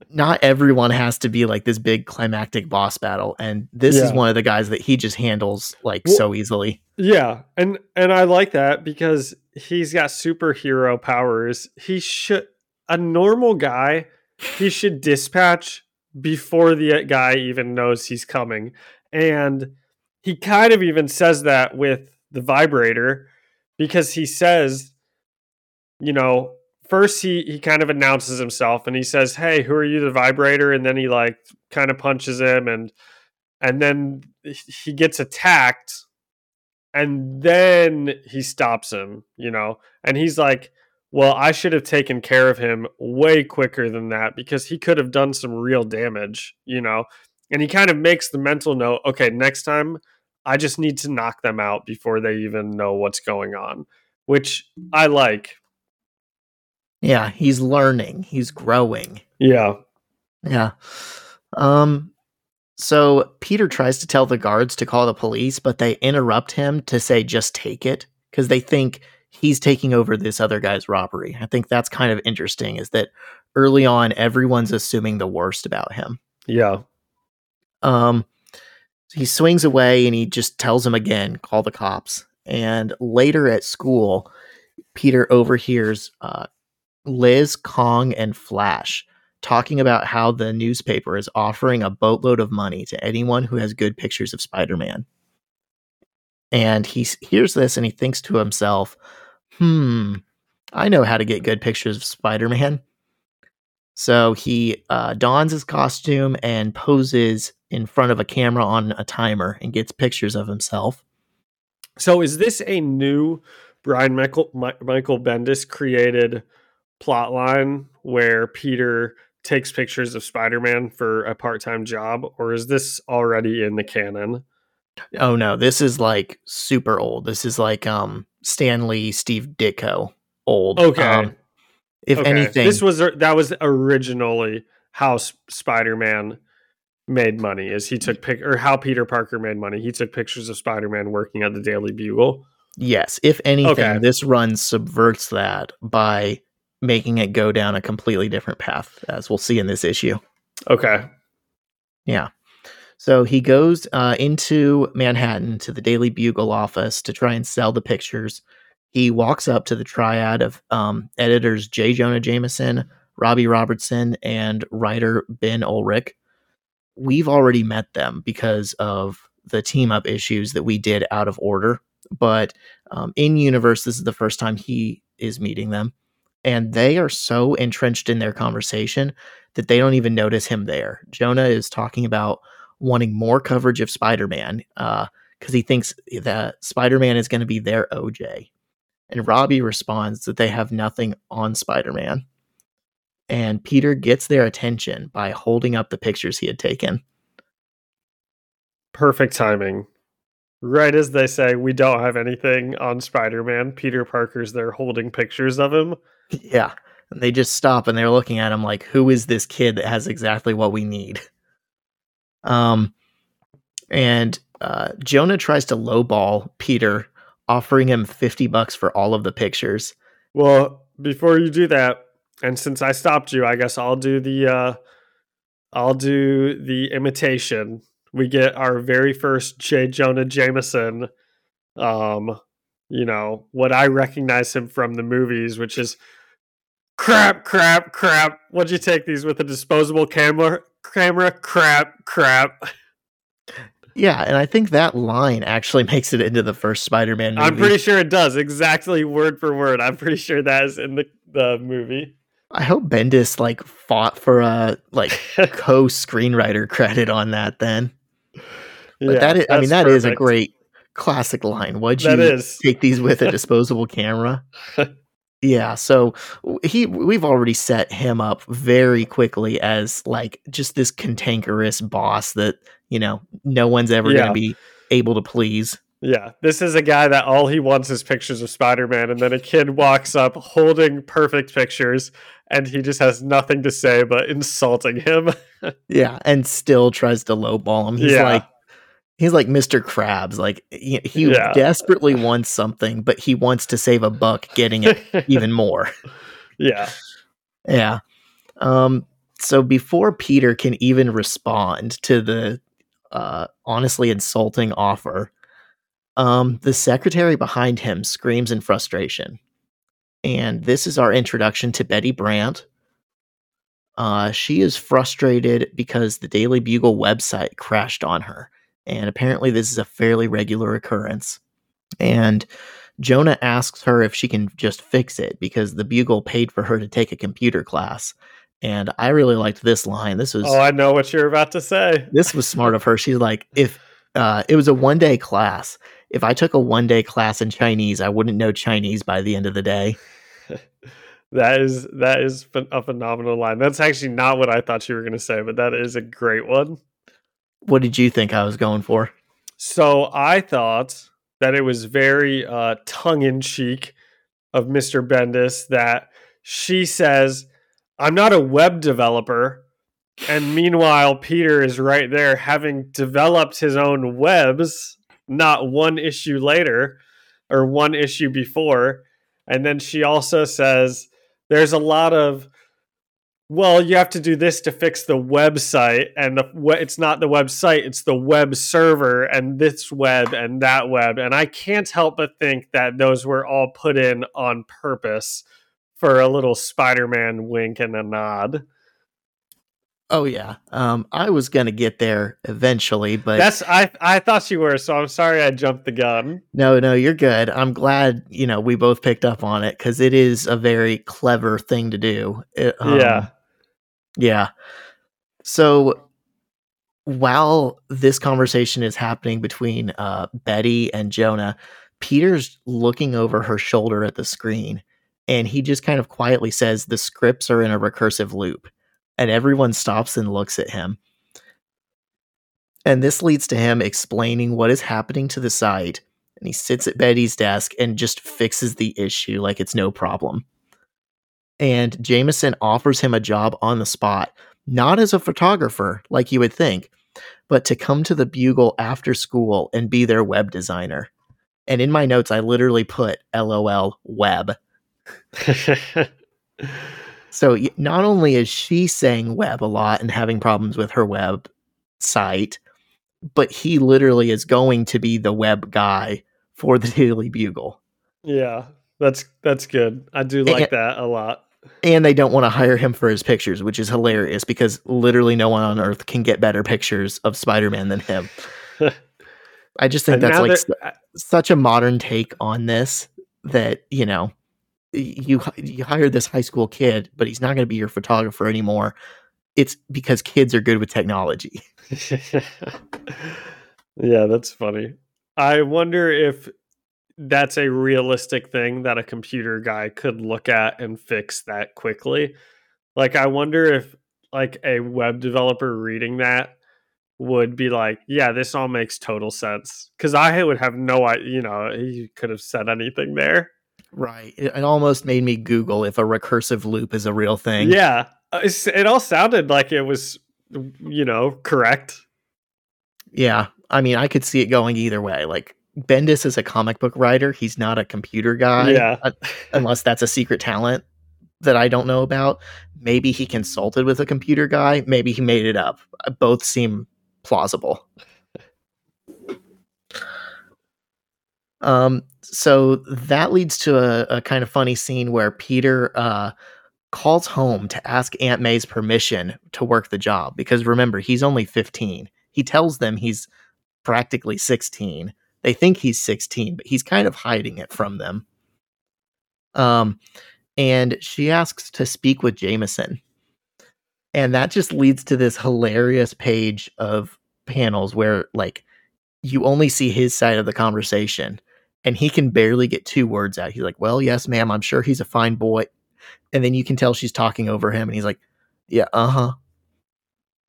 not everyone has to be like this big climactic boss battle and this yeah. is one of the guys that he just handles like well, so easily yeah and and i like that because he's got superhero powers. He should a normal guy, he should dispatch before the uh, guy even knows he's coming. And he kind of even says that with the vibrator because he says, you know, first he he kind of announces himself and he says, "Hey, who are you, the vibrator?" And then he like kind of punches him and and then he gets attacked and then he stops him, you know, and he's like, well, I should have taken care of him way quicker than that because he could have done some real damage, you know. and he kind of makes the mental note okay next time i just need to knock them out before they even know what's going on which i like Yeah, he's learning. He's growing. yeah Yeah. Um so Peter tries to tell the guards to call the police, but they interrupt him to say just take it because they think he's taking over this other guy's robbery. I think that's kind of interesting is that early on everyone's assuming the worst about him. yeah Um he swings away and he just tells him again, call the cops. And later at school, Peter overhears uh, Liz, Kong, and Flash talking about how the newspaper is offering a boatload of money to anyone who has good pictures of Spider Man. And he hears this and he thinks to himself, hmm, I know how to get good pictures of Spider Man. So he uh, dons his costume and poses in front of a camera on a timer and gets pictures of himself. so is this a new brian michael Mi- michael bendis created plot line where peter takes pictures of spider-man for a part-time job or is this already in the canon Oh no, this is like super old. This is like um Stan Lee Steve Ditko old. Okay. Um, if Okay. anything, this was that was originally how Spider-Man made money. Is he took pic or how Peter Parker made money? He took pictures of Spider-Man working at the Daily Bugle. yes, if anything, Okay. this run subverts that by making it go down a completely different path, as we'll see in this issue. Okay, Yeah. So he goes uh, into Manhattan to the Daily Bugle office to try and sell the pictures. He walks up to the triad of um, editors J. Jonah Jameson, Robbie Robertson, and writer Ben Urich. We've already met them because of the team up issues that we did out of order. But um, in universe, this is the first time he is meeting them. And they are so entrenched in their conversation that they don't even notice him there. Jonah is talking about wanting more coverage of Spider-Man uh, because he thinks that Spider-Man is going to be their OJ. And Robbie responds that they have nothing on Spider-Man. And Peter gets their attention by holding up the pictures he had taken. perfect timing. Right as they say we don't have anything on Spider-Man, Peter Parker's there holding pictures of him. Yeah. And they just stop and they're looking at him like, who is this kid that has exactly what we need? Um, and uh, Jonah tries to lowball Peter, offering him 50 bucks for all of the pictures. Well, before you do that, and since I stopped you, I guess I'll do the uh I'll do the imitation. We get our very first J. Jonah Jameson. Um, you know, what I recognize him from the movies, which is crap, crap, crap. What'd you take these with a disposable camera? Camera, crap, crap. Yeah, and I think that line actually makes it into the first Spider-Man movie. I'm pretty sure it does exactly word for word. I'm pretty sure that is in the, the movie. I hope Bendis like fought for a like co-screenwriter credit on that then. But Yeah, that is, I mean that is a great classic line. What'd you is. take these with a disposable camera? Yeah, so he we've already set him up very quickly as like just this cantankerous boss that, you know, no one's ever Yeah. going to be able to please. Yeah, this is a guy that all he wants is pictures of Spider Man, and then a kid walks up holding perfect pictures, and he just has nothing to say but insulting him. Yeah, and still tries to lowball him. He's Yeah. like he's like Mr. Krabs. Like he, he Yeah. desperately wants something, but he wants to save a buck getting it even more. yeah, Yeah. Um so before Peter can even respond to the uh honestly insulting offer, um the secretary behind him screams in frustration. And this is our introduction to Betty Brandt. Uh she is frustrated because the Daily Bugle website crashed on her. And apparently this is a fairly regular occurrence. And Jonah asks her if she can just fix it because the Bugle paid for her to take a computer class. And I really liked this line. This was oh, I know what you're about to say. this was smart of her. She's like, if uh, it was a one day class, if I took a one day class in Chinese, I wouldn't know Chinese by the end of the day. That is that is a phenomenal line. That's actually not what I thought you were going to say, but that is a great one. What did you think I was going for? So I thought that it was very uh, tongue in cheek of Mr. Bendis that she says, I'm not a web developer. And meanwhile, Peter is right there having developed his own webs, not one issue later or one issue before. And then she also says, There's a lot of well, you have to do this to fix the website, and the it's not the website; it's the web server, and this web and that web. And I can't help but think that those were all put in on purpose for a little Spider-Man wink and a nod. Oh yeah, um, I was gonna get there eventually, but that's I I thought you were, so I'm sorry I jumped the gun. No, no, you're good. I'm glad you know we both picked up on it because it is a very clever thing to do. It, um, yeah, yeah. So while this conversation is happening between uh, Betty and Jonah, Peter's looking over her shoulder at the screen and he just kind of quietly says the scripts are in a recursive loop and everyone stops and looks at him. And this leads to him explaining what is happening to the site. And he sits at Betty's desk and just fixes the issue like it's no problem and Jameson offers him a job on the spot, not as a photographer like you would think, but to come to the Bugle after school and be their web designer. And in my notes, I literally put LOL web. so not only is she saying web a lot and having problems with her web site, but he literally is going to be the web guy for the Daily Bugle. Yeah, that's that's good. I do like and, that a lot and they don't want to hire him for his pictures, which is hilarious because literally no one on earth can get better pictures of Spider-Man than him. I just think and that's like uh, such a modern take on this that, you know, you you hire this high school kid, but he's not going to be your photographer anymore. It's because kids are good with technology. yeah, that's funny. I wonder if that's a realistic thing that a computer guy could look at and fix that quickly. Like I wonder if like a web developer reading that would be like, yeah, this all makes total sense cuz I would have no idea, you know, he could have said anything there. Right. It, it almost made me google if a recursive loop is a real thing. Yeah. Uh, it all sounded like it was you know, correct. Yeah. I mean, I could see it going either way. Like Bendis is a comic book writer. He's not a computer guy. Yeah. Uh, unless that's a secret talent that I don't know about. Maybe he consulted with a computer guy. Maybe he made it up. Uh, both seem plausible. Um, so that leads to a, a, kind of funny scene where Peter uh, calls home to ask Aunt May's permission to work the job because remember, he's only 15. He tells them he's practically 16 they think he's 16, but he's kind of hiding it from them. Um, and she asks to speak with Jameson. And that just leads to this hilarious page of panels where, like, you only see his side of the conversation and he can barely get two words out. He's like, Well, yes, ma'am, I'm sure he's a fine boy. And then you can tell she's talking over him and he's like, Yeah, uh huh.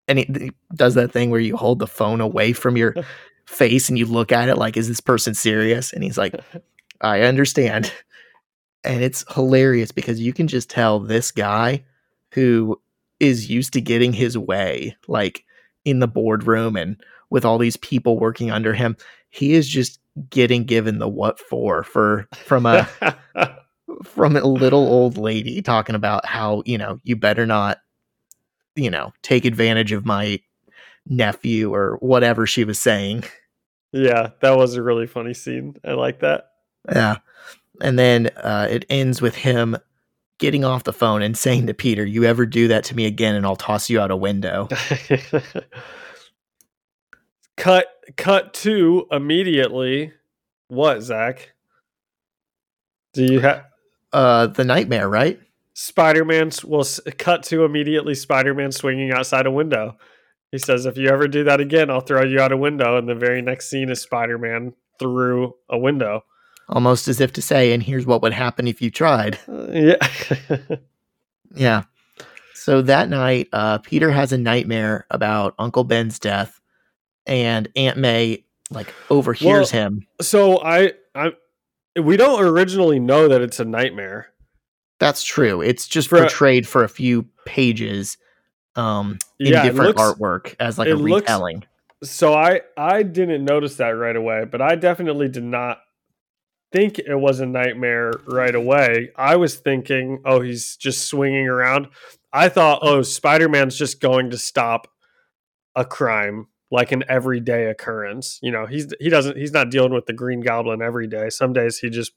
And he, he, does that thing where you hold the phone away from your face and you look at it like, is this person serious? And he's like, I understand. And it's hilarious because you can just tell this guy who is used to getting his way, like in the boardroom and with all these people working under him, he is just getting given the what for for from a from a little old lady talking about how, you know, you better not, you know, take advantage of my nephew or whatever she was saying. Yeah, that was a really funny scene. I like that. Yeah. And then uh, it ends with him getting off the phone and saying to Peter, You ever do that to me again, and I'll toss you out a window. cut cut to immediately. What, Zach? Do you have uh the nightmare, right? Spider Man will s- cut to immediately Spider Man swinging outside a window. He says, "If you ever do that again, I'll throw you out a window." And the very next scene is Spider Man through a window, almost as if to say, "And here's what would happen if you tried." Uh, yeah, yeah. So that night, uh, Peter has a nightmare about Uncle Ben's death, and Aunt May like overhears well, him. So I I we don't originally know that it's a nightmare. That's true. It's just for, portrayed for a few pages um in yeah, different looks, artwork as like a retelling. Looks, so I I didn't notice that right away, but I definitely did not think it was a nightmare right away. I was thinking, oh, he's just swinging around. I thought, oh, Spider-Man's just going to stop a crime like an everyday occurrence. You know, he's he doesn't he's not dealing with the Green Goblin every day. Some days he just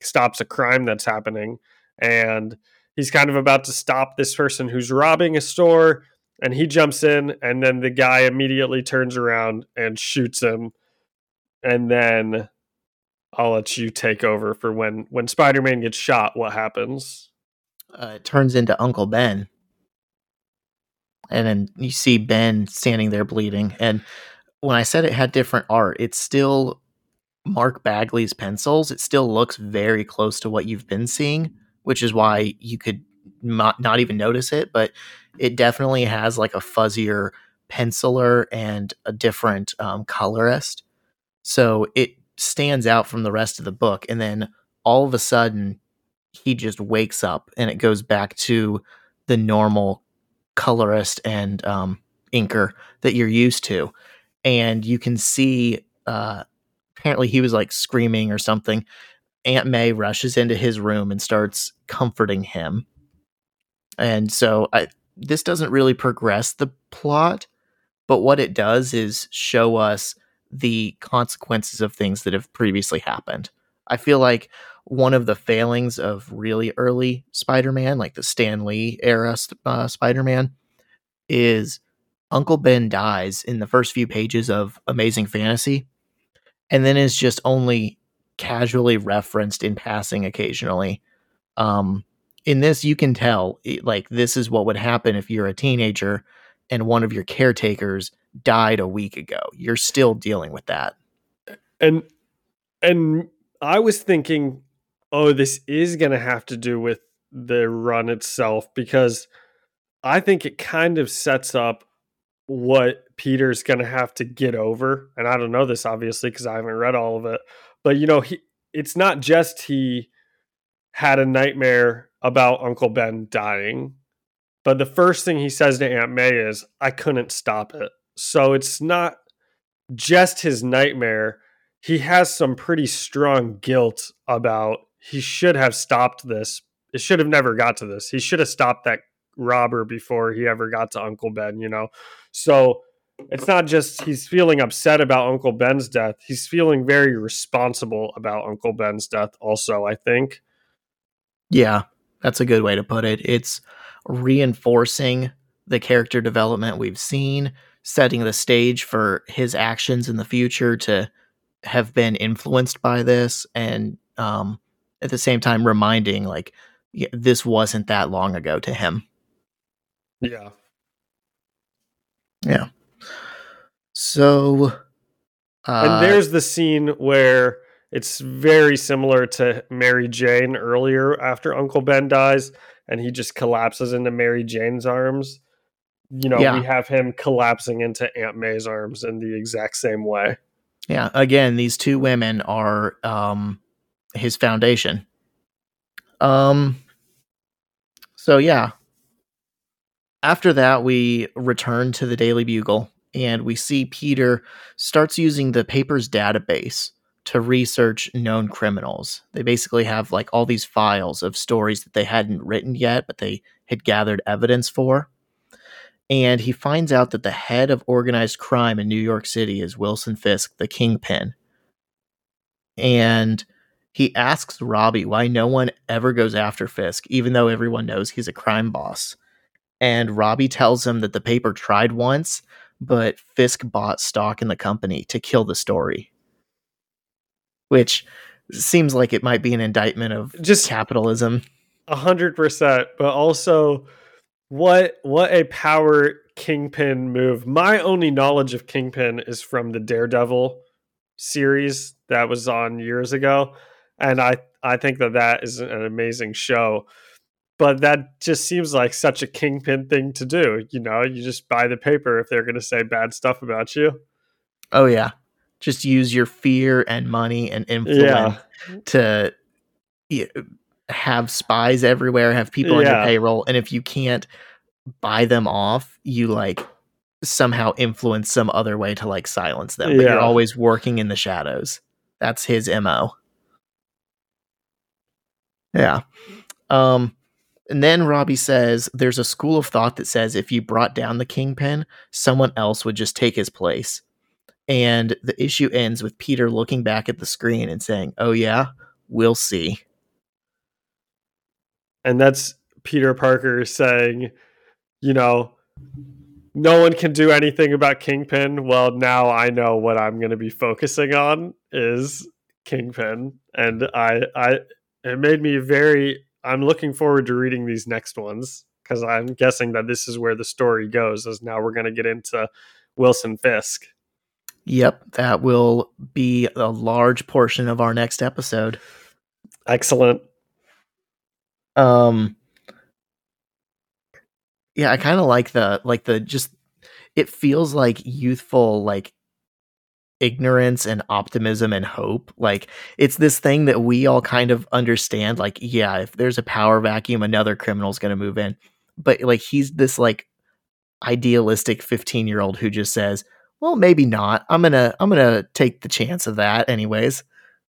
stops a crime that's happening and he's kind of about to stop this person who's robbing a store and he jumps in and then the guy immediately turns around and shoots him and then I'll let you take over for when when Spider-Man gets shot what happens uh, it turns into Uncle Ben and then you see Ben standing there bleeding. And when I said it had different art, it's still Mark Bagley's pencils. It still looks very close to what you've been seeing, which is why you could not, not even notice it. But it definitely has like a fuzzier penciler and a different um, colorist. So it stands out from the rest of the book. And then all of a sudden, he just wakes up and it goes back to the normal colorist and um, inker that you're used to, and you can see. Uh, apparently, he was like screaming or something. Aunt May rushes into his room and starts comforting him, and so I, this doesn't really progress the plot, but what it does is show us the consequences of things that have previously happened. I feel like one of the failings of really early Spider-Man, like the Stan Lee era uh, Spider-Man, is Uncle Ben dies in the first few pages of Amazing Fantasy, and then is just only casually referenced in passing occasionally. Um, in this, you can tell like this is what would happen if you're a teenager and one of your caretakers died a week ago. You're still dealing with that. And and I was thinking oh, this is going to have to do with the run itself because I think it kind of sets up what Peter's going to have to get over. And I don't know this obviously because I haven't read all of it. But you know, he it's not just he had a nightmare about Uncle Ben dying, but the first thing he says to Aunt May is, "I couldn't stop it." So it's not just his nightmare. He has some pretty strong guilt about he should have stopped this. It should have never got to this. He should have stopped that robber before he ever got to Uncle Ben, you know? So it's not just he's feeling upset about Uncle Ben's death. He's feeling very responsible about Uncle Ben's death, also, I think. Yeah, that's a good way to put it. It's reinforcing the character development we've seen, setting the stage for his actions in the future to have been influenced by this, and um, at the same time reminding like this wasn't that long ago to him. Yeah. Yeah. So uh, and there's the scene where it's very similar to Mary Jane earlier after Uncle Ben dies and he just collapses into Mary Jane's arms. You know, yeah. we have him collapsing into Aunt May's arms in the exact same way. Yeah, again, these two women are um his foundation. Um so yeah. After that we return to the Daily Bugle and we see Peter starts using the paper's database to research known criminals. They basically have like all these files of stories that they hadn't written yet but they had gathered evidence for. And he finds out that the head of organized crime in New York City is Wilson Fisk, the kingpin. And he asks Robbie why no one ever goes after Fisk, even though everyone knows he's a crime boss. And Robbie tells him that the paper tried once, but Fisk bought stock in the company to kill the story. Which seems like it might be an indictment of just capitalism. A hundred percent, but also what what a power kingpin move. My only knowledge of Kingpin is from the Daredevil series that was on years ago and I I think that that is an amazing show. But that just seems like such a kingpin thing to do. You know, you just buy the paper if they're going to say bad stuff about you. Oh yeah. Just use your fear and money and influence Yeah. to y- have spies everywhere, have people on your payroll, and if you can't buy them off, you like somehow influence some other way to like silence them. But Yeah. you're always working in the shadows. That's his MO. Yeah. Um and then Robbie says there's a school of thought that says if you brought down the kingpin, someone else would just take his place. And the issue ends with Peter looking back at the screen and saying, "Oh yeah, we'll see." and that's Peter Parker saying, you know, no one can do anything about Kingpin. Well, now I know what I'm going to be focusing on is Kingpin, and I, I, it made me very. I'm looking forward to reading these next ones because I'm guessing that this is where the story goes. As now we're going to get into Wilson Fisk. Yep, that will be a large portion of our next episode. Excellent. Um Yeah, I kind of like the like the just it feels like youthful like ignorance and optimism and hope. Like it's this thing that we all kind of understand like yeah, if there's a power vacuum another criminal's going to move in. But like he's this like idealistic 15-year-old who just says, "Well, maybe not. I'm to I'm to take the chance of that anyways."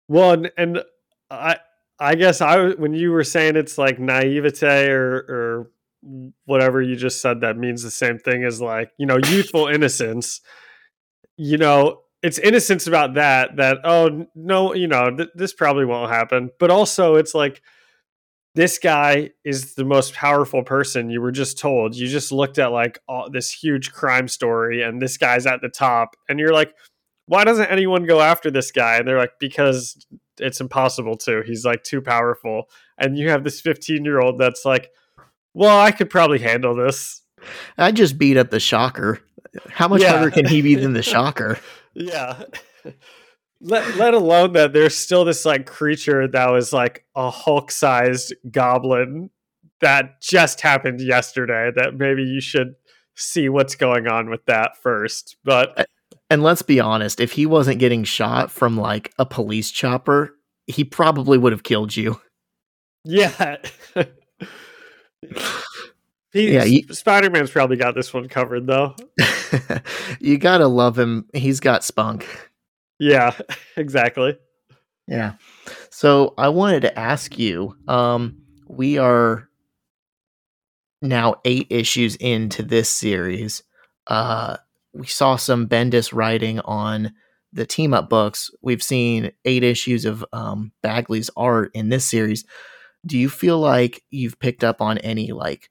Well, and, and I I guess I when you were saying it's like naivete or or whatever you just said that means the same thing as like you know youthful innocence. You know, it's innocence about that that oh no, you know th- this probably won't happen. But also, it's like this guy is the most powerful person you were just told. You just looked at like all, this huge crime story, and this guy's at the top, and you're like, why doesn't anyone go after this guy? And they're like, because it's impossible to. He's like too powerful. And you have this 15 year old that's like, well, I could probably handle this. I just beat up the shocker. How much Yeah. harder can he be than the shocker? Yeah. let, let alone that there's still this like creature that was like a Hulk sized goblin that just happened yesterday that maybe you should see what's going on with that first. But And let's be honest, if he wasn't getting shot from like a police chopper, he probably would have killed you. yeah. he, Yeah, you- Spider Man's probably got this one covered though. you gotta love him. He's got spunk. Yeah, exactly. Yeah. So I wanted to ask you, um, we are now eight issues into this series. Uh we saw some Bendis writing on the team up books. We've seen eight issues of um Bagley's art in this series. Do you feel like you've picked up on any like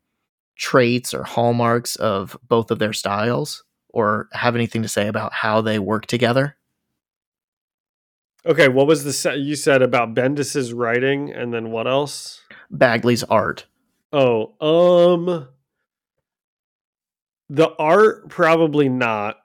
traits or hallmarks of both of their styles or have anything to say about how they work together? Okay, what was the se- you said about Bendis's writing, and then what else? Bagley's art. Oh, um, the art probably not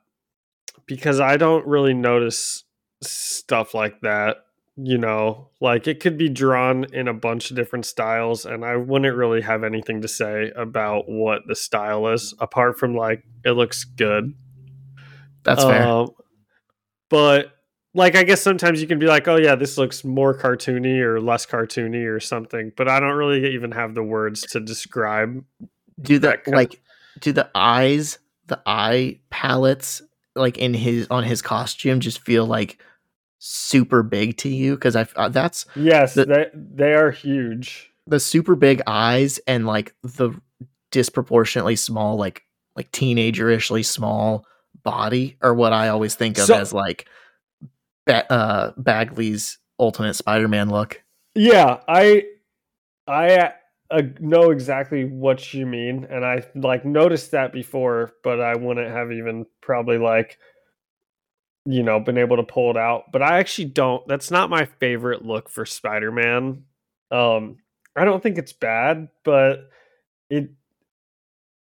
because I don't really notice stuff like that. You know, like it could be drawn in a bunch of different styles, and I wouldn't really have anything to say about what the style is apart from like it looks good. That's fair. Um, but like, I guess sometimes you can be like, "Oh yeah, this looks more cartoony or less cartoony or something," but I don't really even have the words to describe. do the like do the eyes the eye palettes like in his on his costume just feel like super big to you because i uh, that's Yes, The- they they are huge. the super big eyes and like the disproportionately small like like teenagerishly small body are what i always think of So- as like ba- uh bagley's ultimate spider-man look Yeah, I I uh, know exactly what you mean, and I like noticed that before, but I wouldn't have even probably like you know been able to pull it out. But I actually don't. That's not my favorite look for Spider Man. Um, I don't think it's bad, but it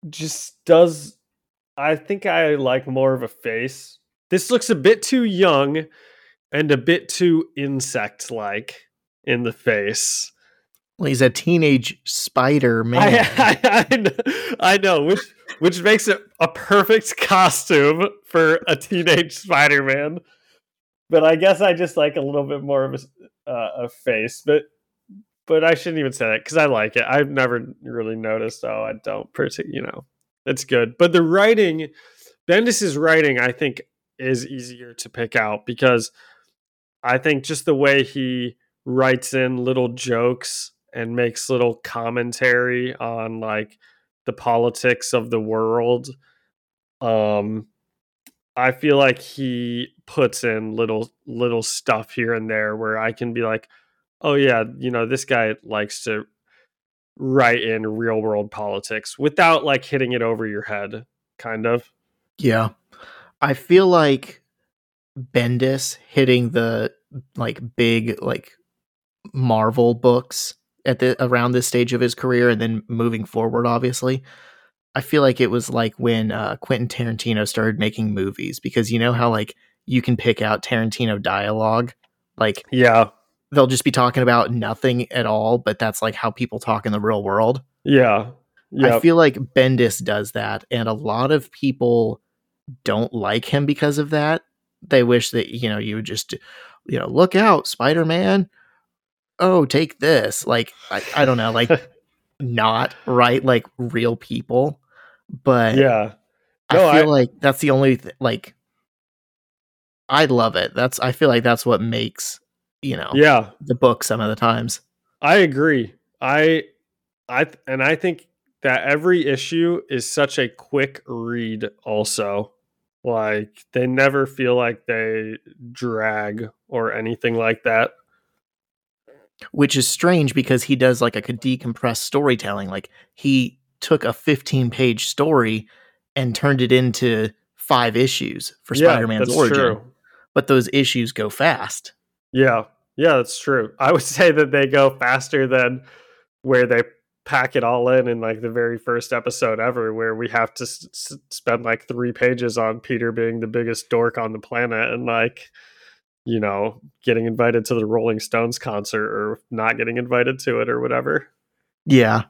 just does. I think I like more of a face. This looks a bit too young and a bit too insect like in the face. well, he's a teenage spider man I, I, I, kn- I know, which which makes it a perfect costume for a teenage Spider-Man. But I guess I just like a little bit more of a, uh, a face, but but I shouldn't even say that because I like it. I've never really noticed. Oh, I don't. Pretty you know, it's good. But the writing, Bendis's writing, I think, is easier to pick out because I think just the way he writes in little jokes and makes little commentary on like the politics of the world. Um, I feel like he puts in little little stuff here and there where I can be like, oh yeah, you know, this guy likes to write in real world politics without like hitting it over your head, kind of. Yeah. I feel like Bendis hitting the like big like Marvel books at the around this stage of his career and then moving forward obviously. I feel like it was like when uh, quentin tarantino started making movies because you know how like you can pick out tarantino dialogue? Like yeah. they'll just be talking about nothing at all but that's like how people talk in the real world. Yeah. Yep. i feel like bendis does that and a lot of people don't like him because of that. They wish that you know you would just you know look out spider-man oh, take this. Like, I, I don't know, like not right, like real people. But yeah, no, I feel I, like that's the only th- like I love it. That's I feel like that's what makes you know yeah the book some of the times. I agree. I I and I think that every issue is such a quick read also. Like they never feel like they drag or anything like that which is strange because he does like a decompressed storytelling. Like he took a 15 page story and turned it into five issues for yeah, Spider-Man's origin. True. But those issues go fast. Yeah. Yeah, that's true. I would say that they go faster than where they pack it all in in like the very first episode ever where we have to s- spend like 3 pages on Peter being the biggest dork on the planet and like you know, getting invited to the Rolling Stones concert or not getting invited to it or whatever. Yeah.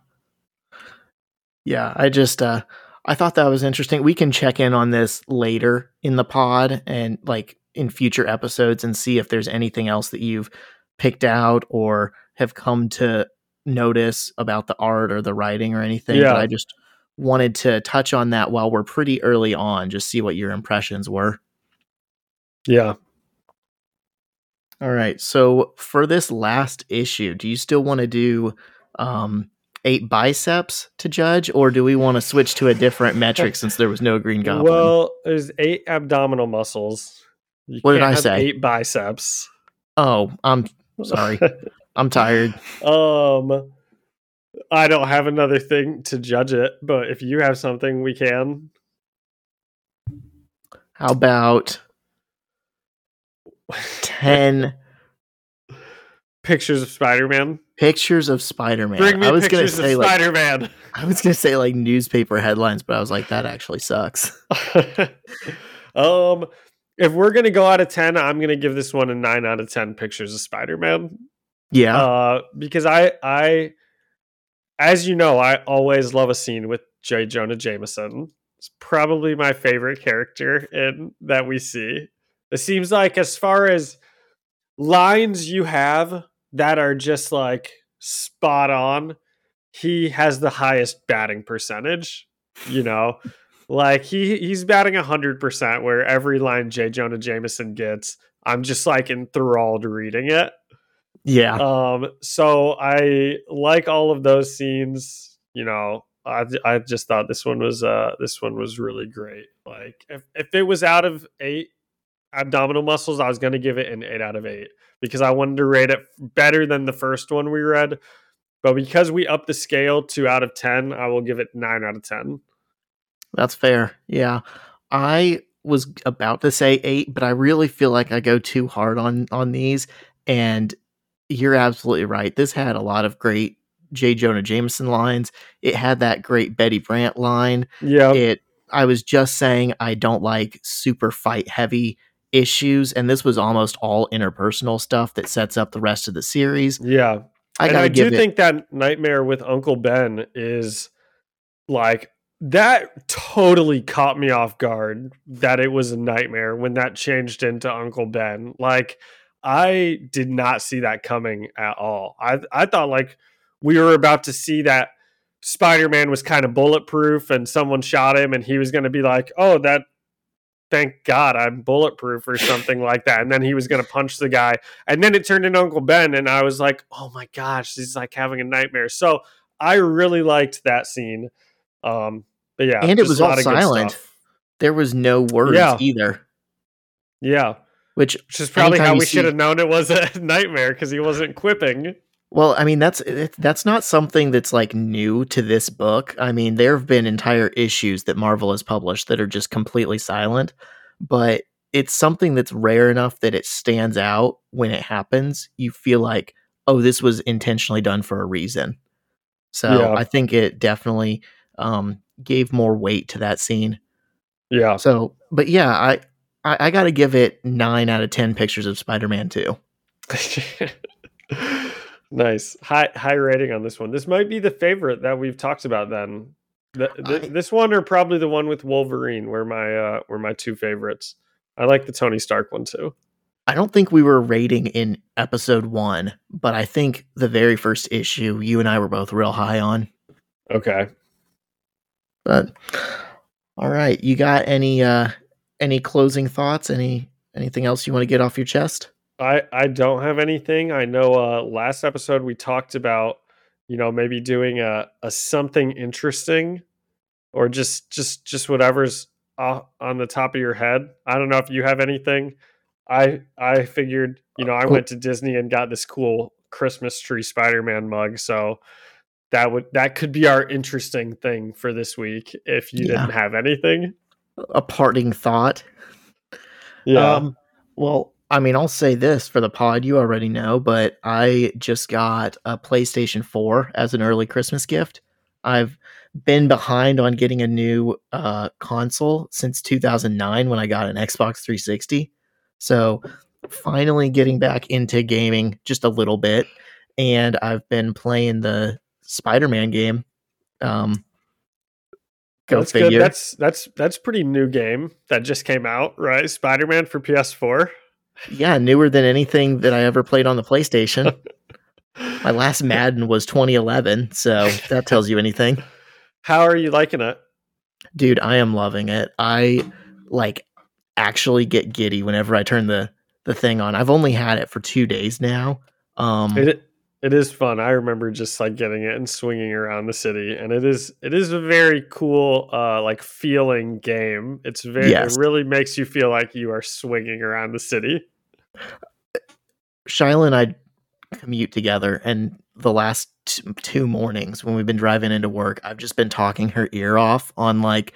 Yeah, I just uh I thought that was interesting. We can check in on this later in the pod and like in future episodes and see if there's anything else that you've picked out or have come to notice about the art or the writing or anything. Yeah. But I just wanted to touch on that while we're pretty early on, just see what your impressions were. Yeah, all right. So for this last issue, do you still want to do um, eight biceps to judge, or do we want to switch to a different metric since there was no green goblin? Well, there's eight abdominal muscles. You what did I say? Eight biceps. Oh, I'm sorry. I'm tired. Um, I don't have another thing to judge it, but if you have something, we can. How about 10 pictures of Spider-Man. Pictures of Spider-Man. Bring me I was pictures gonna say, of like, Spider-Man. I was gonna say like newspaper headlines, but I was like, that actually sucks. um, if we're gonna go out of ten, I'm gonna give this one a nine out of ten. Pictures of Spider-Man. Yeah, uh, because I, I, as you know, I always love a scene with J. Jonah Jameson. It's probably my favorite character in that we see. It seems like as far as lines you have that are just like spot on, he has the highest batting percentage. You know, like he he's batting hundred percent. Where every line J. Jonah Jameson gets, I'm just like enthralled reading it. Yeah. Um. So I like all of those scenes. You know, I I just thought this one was uh this one was really great. Like if if it was out of eight, abdominal muscles, I was going to give it an 8 out of 8 because I wanted to rate it better than the first one we read. But because we upped the scale to out of 10, I will give it 9 out of 10. That's fair. Yeah. I was about to say 8, but I really feel like I go too hard on on these and you're absolutely right. This had a lot of great J. Jonah Jameson lines. It had that great Betty Brant line. Yeah. It I was just saying I don't like super fight heavy issues, and this was almost all interpersonal stuff that sets up the rest of the series. Yeah, I, and I do it... think that Nightmare with Uncle Ben is like that totally caught me off guard that it was a nightmare when that changed into Uncle Ben. Like I did not see that coming at all. I I thought like we were about to see that Spider-Man was kind of bulletproof and someone shot him and he was going to be like, "Oh, that thank God I'm bulletproof or something like that." And then he was going to punch the guy. And then it turned into Uncle Ben and I was like, "Oh my gosh, he's like having a nightmare." So, I really liked that scene. Um, but yeah, and it was all silent. There was no words yeah. either. Yeah, which, which is probably how we see... should have known it was a nightmare because he wasn't quipping. Well, I mean that's that's not something that's like new to this book. I mean, there have been entire issues that Marvel has published that are just completely silent, but it's something that's rare enough that it stands out when it happens. You feel like, oh, this was intentionally done for a reason. So yeah. I think it definitely um, gave more weight to that scene. Yeah. So, but yeah, I I, I got to give it nine out of ten pictures of Spider Man Two. nice high high rating on this one. This might be the favorite that we've talked about. Then the, the, I, this one or probably the one with Wolverine were my uh, were my two favorites. I like the Tony Stark one too. I don't think we were rating in episode one, but I think the very first issue you and I were both real high on. Okay. But all right, you got any uh any closing thoughts? Any anything else you want to get off your chest? I I don't have anything. I know uh last episode we talked about you know maybe doing a a something interesting or just just just whatever's on the top of your head. I don't know if you have anything. I I figured, you know, I went to Disney and got this cool Christmas tree Spider-Man mug, so that would that could be our interesting thing for this week if you yeah. didn't have anything. A parting thought. Yeah. Um, well, I mean, I'll say this for the pod, you already know, but I just got a PlayStation 4 as an early Christmas gift. I've been behind on getting a new uh, console since 2009 when I got an Xbox 360. So finally getting back into gaming just a little bit. And I've been playing the Spider Man game. Um, go that's figure. Good. That's that's that's pretty new game that just came out, right? Spider Man for PS4. Yeah, newer than anything that I ever played on the PlayStation. My last Madden was 2011, so that tells you anything. How are you liking it? Dude, I am loving it. I like actually get giddy whenever I turn the the thing on. I've only had it for two days now. Um, it it is fun. I remember just like getting it and swinging around the city, and it is it is a very cool uh like feeling game. It's very yes. it really makes you feel like you are swinging around the city. Shyla and I commute together, and the last t- two mornings when we've been driving into work, I've just been talking her ear off on like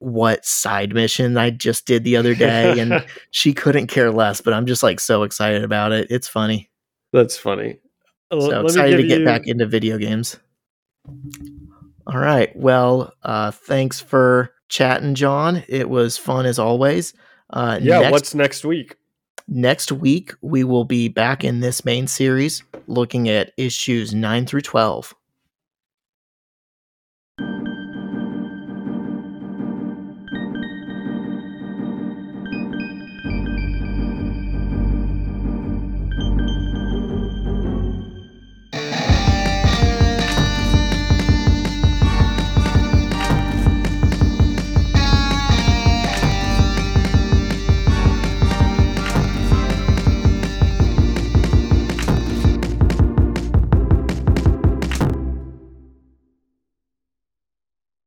what side mission I just did the other day, and she couldn't care less. But I'm just like so excited about it. It's funny. That's funny. So excited to get you... back into video games. All right. Well, uh, thanks for chatting, John. It was fun as always. Uh, yeah. Next, what's next week? Next week, we will be back in this main series looking at issues 9 through 12.